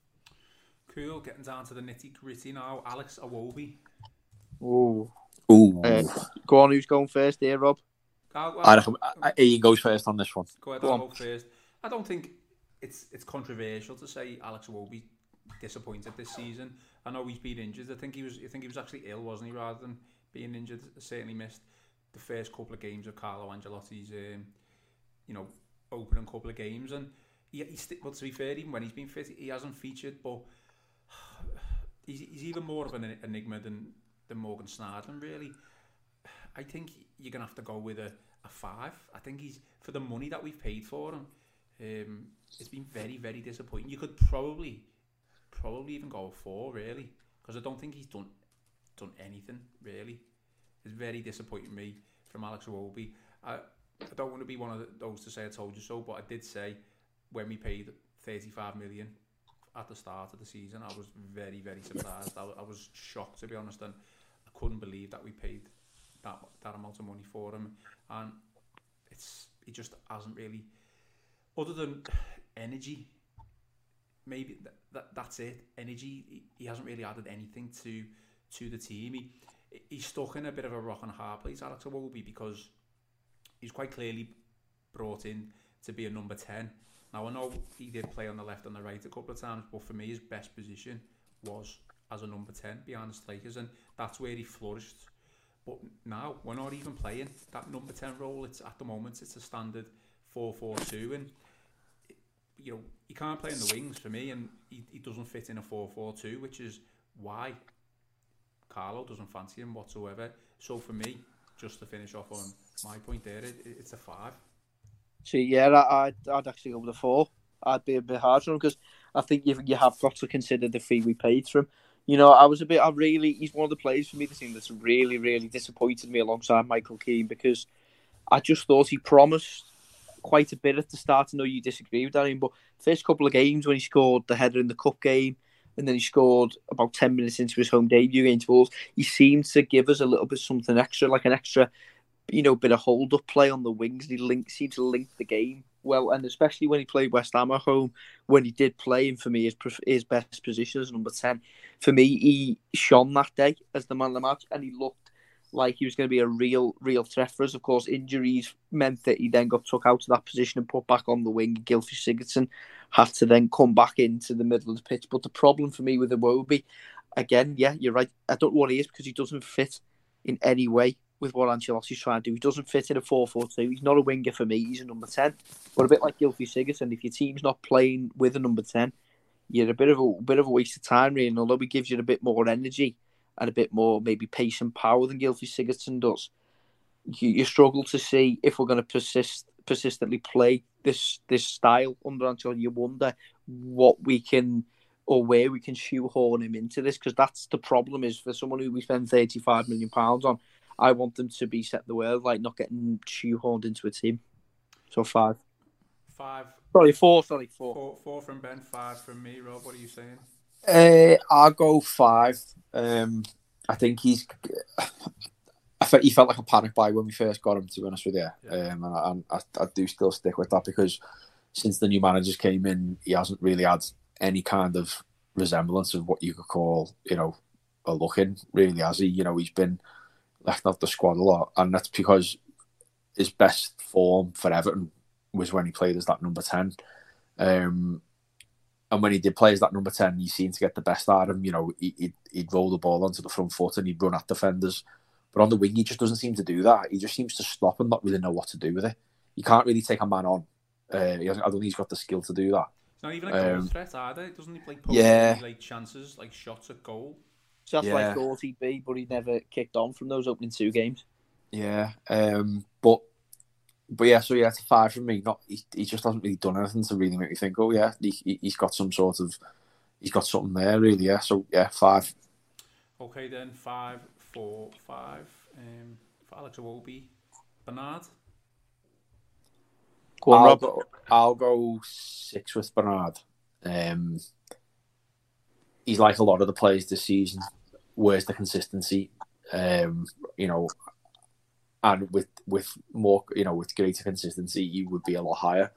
[SPEAKER 2] cool getting down to the nitty gritty now Alex Iwobi
[SPEAKER 4] Oh,
[SPEAKER 3] Ooh.
[SPEAKER 4] Uh, go on, who's going first here, Rob?
[SPEAKER 2] I'll,
[SPEAKER 3] I reckon I, Ian goes first on this one.
[SPEAKER 2] Go ahead,
[SPEAKER 4] Go
[SPEAKER 2] I'll
[SPEAKER 4] on.
[SPEAKER 2] go first. I don't think it's it's controversial to say Alex Iwobi disappointed this season. I know he's been injured. I think he was. I think he was actually ill, wasn't he? Rather than being injured, certainly missed the first couple of games of Carlo Ancelotti's, um, you know, opening couple of games. And he, he's sti- well, to be fair, even when he's been fit, he hasn't featured. But <sighs> he's, he's even more of an enigma than than Morgan Snarden, really. I think you're gonna have to go with a, a five. I think he's for the money that we've paid for him. Um, it's been very, very disappointing. You could probably, probably even go four, really, because I don't think he's done done anything really. It's very disappointing me from Alex Iwobi. I, I don't want to be one of those to say I told you so, but I did say when we paid 35 million at the start of the season, I was very, very surprised. I, I was shocked to be honest, and I couldn't believe that we paid that that amount of money for him, and it's he just hasn't really, other than energy, maybe that, that that's it. Energy, he, he hasn't really added anything to to the team. He he's stuck in a bit of a rock and hard place, Alex Iwobi, because he's quite clearly brought in to be a number ten. Now I know he did play on the left and the right a couple of times, but for me his best position was as a number ten behind the strikers, and that's where he flourished. But now we're not even playing that number ten role. It's at the moment it's a standard four four two, and you know he can't play in the wings for me, and he, he doesn't fit in a four four two, which is why Carlo doesn't fancy him whatsoever. So for me, just to finish off on my point there, it, it's a five.
[SPEAKER 4] See, yeah, I, I'd, I'd actually go with a four. I'd be a bit harsh on him because I think you you have got to consider the fee we paid for him. You know, I was a bit. I really, he's one of the players for me. The team that's really, really disappointed me alongside Michael Keane because I just thought he promised quite a bit at the start. I know you disagree with that, but first couple of games when he scored the header in the cup game, and then he scored about ten minutes into his home debut against Wolves, he seemed to give us a little bit something extra, like an extra, you know, bit of hold up play on the wings. He linked, seemed to link the game well, and especially when he played West Ham at home, when he did play him for me, his his best position as number ten. For me, he shone that day as the man of the match, and he looked like he was going to be a real, real threat for us. Of course, injuries meant that he then got took out of that position and put back on the wing. Gylfi Sigurdsson had to then come back into the middle of the pitch. But the problem for me with Iwobi, again, yeah, you're right. I don't know what he is because he doesn't fit in any way with what Ancelotti's trying to do. He doesn't fit in a 4 4 2. He's not a winger for me. He's a number 10. But a bit like Gylfi Sigurdsson, if your team's not playing with a number 10, you're a bit of a bit of a waste of time, really. And although he gives you a bit more energy and a bit more maybe pace and power than Gylfi Sigurdsson does, you, you struggle to see if we're going to persist persistently play this this style under Ancelotti. You wonder what we can or where we can shoehorn him into this because that's the problem. Is for someone who we spend thirty five million pounds on, I want them to be set the world like not getting shoehorned into a team. So five,
[SPEAKER 2] Five,
[SPEAKER 4] sorry four, sorry four.
[SPEAKER 2] four, four from Ben, five from me. Rob, what are you saying?
[SPEAKER 3] Uh, I'll go five. Um, I think he's. I felt he felt like a panic buy when we first got him. To be honest with you,
[SPEAKER 2] Yeah.
[SPEAKER 3] um, and, I, I, I do still stick with that because since the new managers came in, he hasn't really had any kind of resemblance of what you could call, you know, a looking. Really, has he? You know, he's been left off the squad a lot, and that's because his best form for Everton was when he played as that number ten. Um, and when he did play as that number 10, he seemed to get the best out of him. You know, he, he'd, he'd roll the ball onto the front foot and he'd run at defenders. But on the wing, he just doesn't seem to do that. He just seems to stop and not really know what to do with it. You can't really take a man on. Uh, he hasn't, I don't think he's got the skill to do that.
[SPEAKER 2] It's not even a goal
[SPEAKER 3] Um,
[SPEAKER 2] threat either. Doesn't he like post
[SPEAKER 3] yeah.
[SPEAKER 2] any, like chances, like shots at goal?
[SPEAKER 4] So that's why I
[SPEAKER 3] Yeah.
[SPEAKER 4] thought he'd be, but he never kicked on from those opening two games.
[SPEAKER 3] Yeah. Um, but but yeah, so yeah, it's a five from me. Not he, he just hasn't really done anything to really make me think, oh yeah, he, he- he's got some sort of he's got something there, really. Yeah. So yeah, five.
[SPEAKER 2] Okay then, five, four, five. Um, for Alex Iwobi, Bernard.
[SPEAKER 4] Go on,
[SPEAKER 3] I'll
[SPEAKER 4] Rob.
[SPEAKER 3] go, I'll go six with Bernard. Um, he's like a lot of the players this season. Where's the consistency? Um, you know, and with with more, you know, with greater consistency, he would be a lot higher.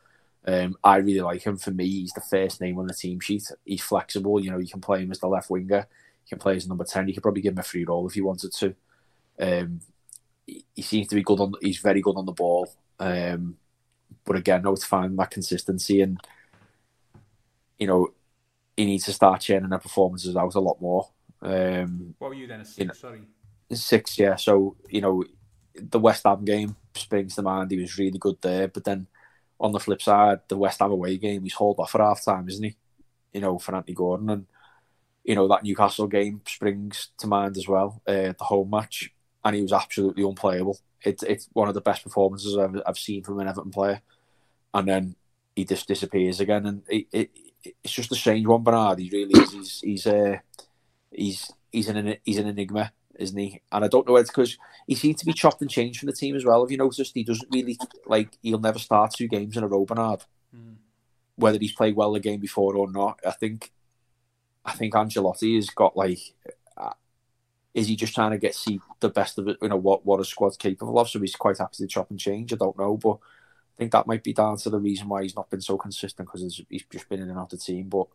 [SPEAKER 3] Um, I really like him. For me, he's the first name on the team sheet. He's flexible. You know, you can play him as the left winger. You can play as number ten. You could probably give him a free role if you wanted to. Um, he, seems to be good on. He's very good on the ball. Um, but again, no, to find that consistency and you know he needs to start churning their performances out a lot more. Um,
[SPEAKER 2] what were you then? A six,
[SPEAKER 3] you know,
[SPEAKER 2] sorry.
[SPEAKER 3] Six, yeah. So you know, the West Ham game springs to mind. He was really good there, but then on the flip side, the West Ham away game, he's hauled off at half time, isn't he? You know, for Anthony Gordon, and you know that Newcastle game springs to mind as well. Uh, the home match, and he was absolutely unplayable. It's it's one of the best performances I've I've seen from an Everton player, and then he just disappears again, and it, it it's just a strange one. Bernard, he really is. He's he's uh, he's he's an he's an enigma, isn't he? And I don't know it's because he seems to be chopped and changed from the team as well. Have you noticed? He doesn't really like he'll never start two games in a row, Bernard. Mm. Whether he's played well the game before or not, I think I think Ancelotti has got like. Uh, is he just trying to get see the best of it? You know what what a squad's capable of. So he's quite happy to chop and change. I don't know, but I think that might be down to the reason why he's not been so consistent because he's just been in and out of the team. But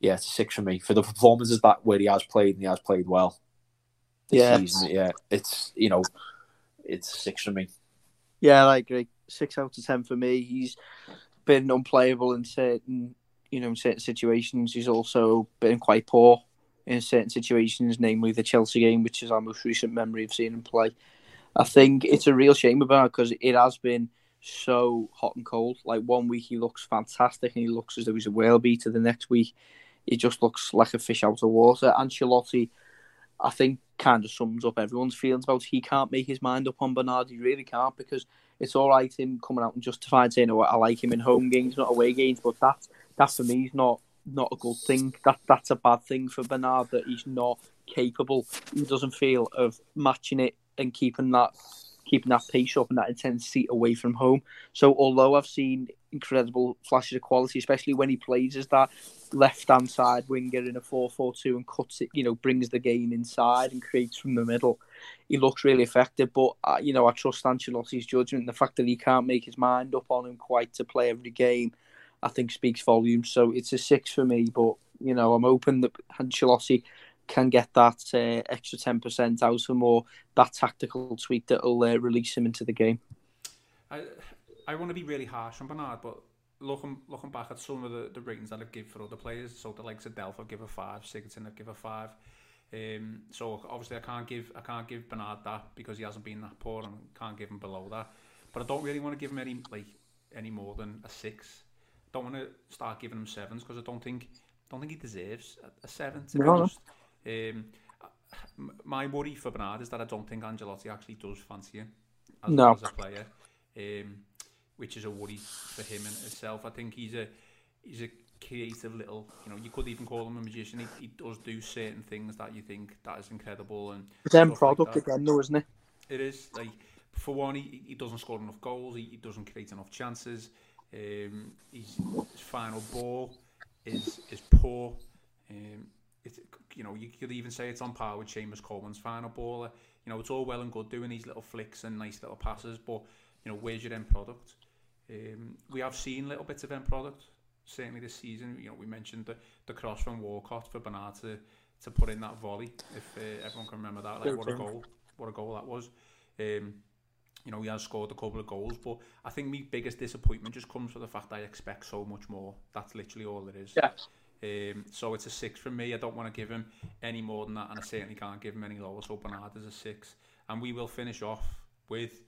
[SPEAKER 3] yeah, it's a six for me for the performances that where he has played and he has played well.
[SPEAKER 4] Yeah,
[SPEAKER 3] season, yeah, it's you know, it's six for me.
[SPEAKER 4] Yeah, I agree. Six out of ten for me. He's been unplayable in certain, you know, in certain situations. He's also been quite poor in certain situations, namely the Chelsea game, which is our most recent memory of seeing him play. I think it's a real shame about it because it has been so hot and cold. Like one week he looks fantastic and he looks as though he's a whale beater. The next week he just looks like a fish out of water. Ancelotti, I think, kind of sums up everyone's feelings about he can't make his mind up on Bernard. He really can't because it's all right him coming out and justifying saying, "Oh, I like him in home games, not away games," but that that for me is not not a good thing. That that's a bad thing for Bernard that he's not capable. He doesn't feel of matching it and keeping that keeping that pace up and that intensity away from home. So although I've seen incredible flashes of quality, especially when he plays as that left hand side winger in a 4 4 2 and cuts it, you know, brings the game inside and creates from the middle. He looks really effective, but uh, you know, I trust Ancelotti's judgment. And the fact that he can't make his mind up on him quite to play every game, I think speaks volumes. So it's a six for me, but you know, I'm hoping that Ancelotti can get that uh, extra 10% out of him or that tactical tweak that will uh, release him into the game.
[SPEAKER 2] I I want to be really harsh on Bernard, but looking looking back at some of the, the ratings that I've given for other players, so the likes of Delph, I've give a five, Sigurdsson, I've give a five. Um, so obviously I can't give I can't give Bernard that because he hasn't been that poor and can't give him below that. But I don't really want to give him any like any more than a six. Don't want to start giving him sevens because I don't think don't think he deserves a, a seven. To no. Um, my worry for Bernard is that I don't think Ancelotti actually does fancy him as, no. as a player, um, which is a worry for him in itself. I think he's a he's a creative little, you know, you could even call him a magician. He, he does do certain things that you think that is incredible and.
[SPEAKER 4] It's end product like again, though, isn't it?
[SPEAKER 2] It is like for one, he, he doesn't score enough goals. He, he doesn't create enough chances. Um, his, his final ball is is poor. Um, it's you know you could even say it's on par with Seamus Coleman's final ball. You know it's all well and good doing these little flicks and nice little passes, but you know where's your end product? Um, we have seen little bits of end product certainly this season. You know we mentioned the the cross from Walcott for Bernard to to put in that volley. If uh, everyone can remember that, like what a goal, what a goal that was. Um, you know, he has scored a couple of goals, but I think my biggest disappointment just comes from the fact I expect so much more. That's literally all it is.
[SPEAKER 4] Yeah.
[SPEAKER 2] Um, so it's a six from me. I don't want to give him any more than that, and I certainly can't give him any lower. So Bernard is a six, and we will finish off with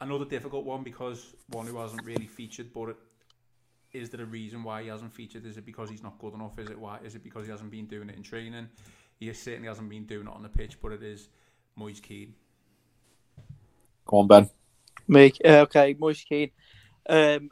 [SPEAKER 2] another difficult one because one who hasn't really featured. But it, is there a reason why he hasn't featured? Is it because he's not good enough? Is it why? Is it because he hasn't been doing it in training? He certainly hasn't been doing it on the pitch, but it is Moise Kean.
[SPEAKER 3] Go on, Ben.
[SPEAKER 4] Me, uh, okay, Moise Kean. Um,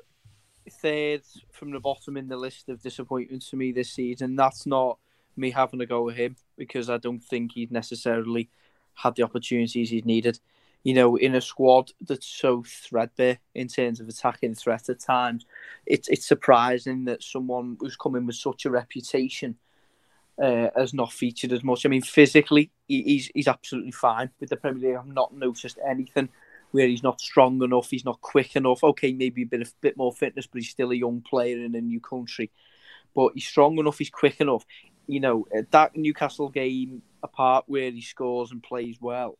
[SPEAKER 4] third from the bottom in the list of disappointments for me this season. That's not me having to go with him because I don't think he's necessarily had the opportunities he's needed. You know, in a squad that's so threadbare in terms of attacking threat at times, it's it's surprising that someone who's coming with such a reputation uh, has not featured as much. I mean, physically, he, he's he's absolutely fine with the Premier League. I've not noticed anything where he's not strong enough, he's not quick enough. Okay, maybe a bit of bit more fitness, but he's still a young player in a new country. But he's strong enough, he's quick enough. You know, uh, that Newcastle game apart where he scores and plays well,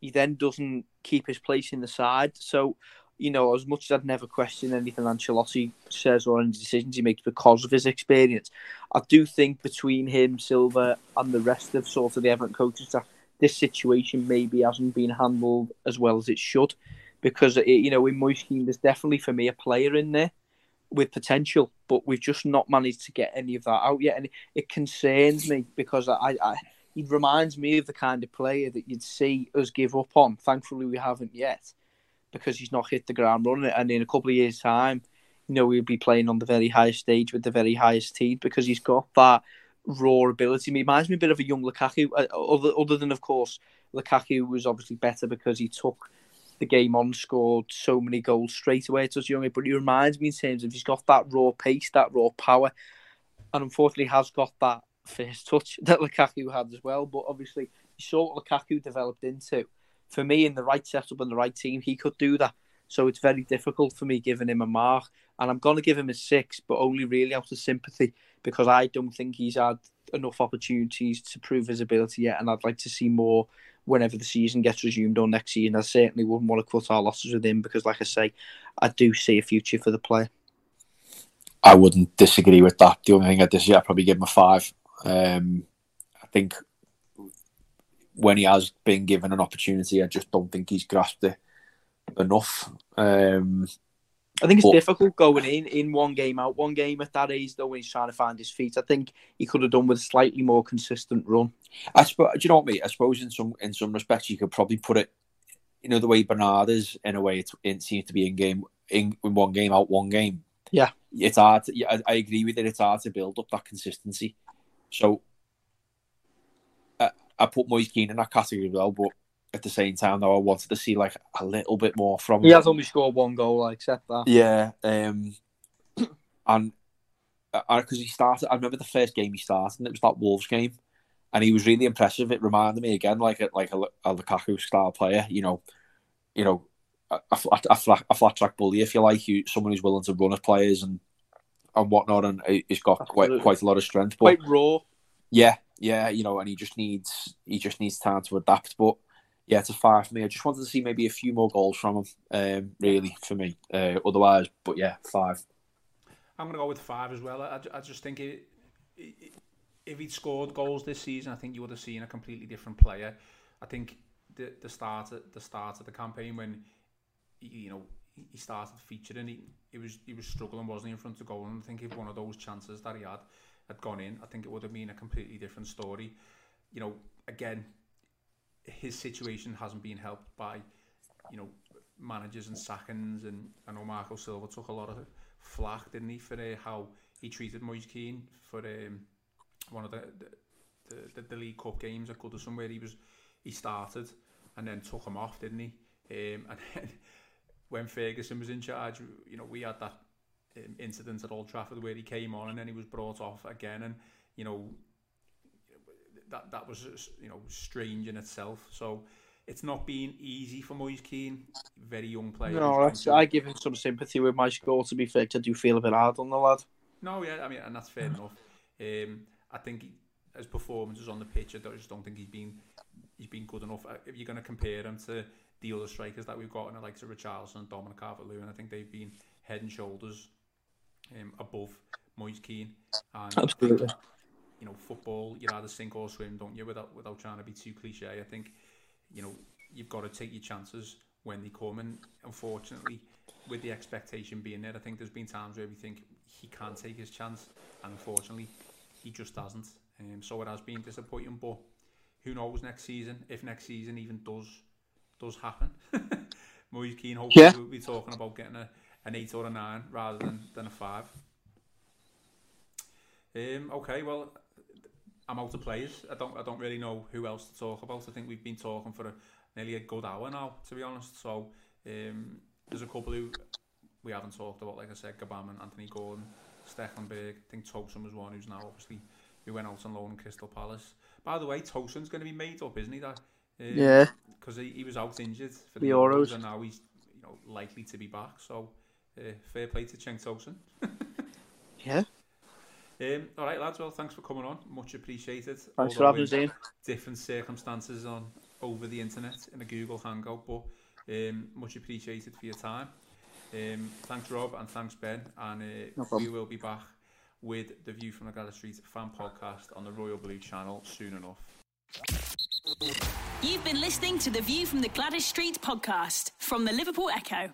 [SPEAKER 4] he then doesn't keep his place in the side. So, you know, as much as I'd never question anything Ancelotti says or any decisions he makes because of his experience, I do think between him, Silva, and the rest of sort of the Everton coaches that this situation maybe hasn't been handled as well as it should. Because, it, you know, in Moise Kean, there's definitely for me a player in there with potential, but we've just not managed to get any of that out yet. And it concerns me because I, I reminds me of the kind of player that you'd see us give up on. Thankfully, we haven't yet because he's not hit the ground running. And in a couple of years' time, you know, we'll be playing on the very highest stage with the very highest team because he's got that raw ability. He reminds me a bit of a young Lukaku, uh, other, other than, of course, Lukaku was obviously better because he took the game on, scored so many goals straight away to us younger. But he reminds me in terms of he's got that raw pace, that raw power, and unfortunately has got that first touch <laughs> that Lukaku had as well. But obviously, you saw what Lukaku developed into. For me, in the right setup and the right team, he could do that. So it's very difficult for me giving him a mark. And I'm going to give him a six, but only really out of sympathy because I don't think he's had enough opportunities to prove his ability yet. And I'd like to see more whenever the season gets resumed or next season. I certainly wouldn't want to cut our losses with him because, like I say, I do see a future for the player.
[SPEAKER 3] I wouldn't disagree with that. The only thing I disagree, I'd probably give him a five. Um, I think when he has been given an opportunity, I just don't think he's grasped it enough. Um,
[SPEAKER 4] I think it's but, difficult going in in one game out one game at that age though when he's trying to find his feet. I think he could have done with a slightly more consistent run.
[SPEAKER 3] I suppose do you know what I mean? I suppose in some in some respects you could probably put it, you know, the way Bernard is in a way it, it seems to be in game in, in one game out one game.
[SPEAKER 4] Yeah,
[SPEAKER 3] it's hard. To, yeah, I, I agree with it. It's hard to build up that consistency. So uh, I put Moise Kean in that category as well, but at the same time, though, I wanted to see like a little bit more from.
[SPEAKER 4] He him. has only scored one goal. I accept that.
[SPEAKER 3] Yeah, um, and because he started, I remember the first game he started, and it was that Wolves game, and he was really impressive. It reminded me again like a, like a, a Lukaku style player. You know, you know, a, a, a, flat, a flat track bully, if you like, you someone who's willing to run at players and and whatnot, and he's got quite quite a lot of strength.
[SPEAKER 4] But, quite raw.
[SPEAKER 3] Yeah, yeah, you know, and he just needs he just needs time to adapt. But yeah, it's a five for me. I just wanted to see maybe a few more goals from him, um, really for me. Uh, otherwise, but yeah, five.
[SPEAKER 2] I'm going to go with five as well. I, I just think it, it, if he'd scored goals this season, I think you would have seen a completely different player. I think the the start the start of the campaign when you know he started featuring. He, he was he was struggling, wasn't he, in front of goal? And I think if one of those chances that he had had gone in, I think it would have been a completely different story. You know, again, his situation hasn't been helped by, you know, managers and sackings, and I know Marco Silva took a lot of flack, didn't he, for uh, how he treated Moise Kean for um, one of the the, the the League Cup games at Goodison where he was he started and then took him off, didn't he? Um, <laughs> and then when Ferguson was in charge, you know, we had that um, incident at Old Trafford where he came on and then he was brought off again, and you know, that that was you know strange in itself. So it's not been easy for Moise Kean, very young player.
[SPEAKER 4] No, I give him some sympathy with my score. To be fair, I do feel a bit hard on the lad.
[SPEAKER 2] No, yeah, I mean, and that's fair enough. Um, I think he, his performances on the pitch, I just don't think he's been he's been good enough. Uh, if you're going to compare him to the other strikers that we've got in the likes of Richarlison and Dominic Calvert-Lewin, I think they've been head and shoulders um, above Moise Kean.
[SPEAKER 4] And Absolutely.
[SPEAKER 2] You know, football, you either sink or swim, don't you? Without without trying to be too cliche, I think you know you've got to take your chances when they come. And unfortunately, with the expectation being there, I think there's been times where we think he can take his chance, and unfortunately, he just hasn't. Um, so it has been disappointing, but who knows next season if next season even does does happen. <laughs> Moise Kean hopefully yeah. we'll be talking about getting a, an eight or a nine rather than, than a five. Um, okay, well, I'm out of players. I don't I don't really know who else to talk about. I think we've been talking for a, nearly a good hour now, to be honest. So um, there's a couple who we haven't talked about, like I said, Gbamin, Anthony Gordon, Stekelenburg. I think Tosun was one who's now obviously we went out on loan in Crystal Palace. By the way, Tosun's going to be made up, isn't he? That
[SPEAKER 4] um, yeah,
[SPEAKER 2] because he, he was out injured for the, the Euros, and now he's you know likely to be back. So uh, fair play to Cenk Tosun. <laughs>
[SPEAKER 4] yeah.
[SPEAKER 2] Um, all right, lads. Well, thanks for coming on. Much appreciated.
[SPEAKER 4] Thanks for having us in.
[SPEAKER 2] Different circumstances on over the internet in a Google Hangout. But um, much appreciated for your time. Um, thanks, Rob, and thanks, Ben. And uh, no we will be back with the View from the Gwladys Street fan podcast on the Royal Blue channel soon enough.
[SPEAKER 1] You've been listening to the View from the Gwladys Street podcast from the Liverpool Echo.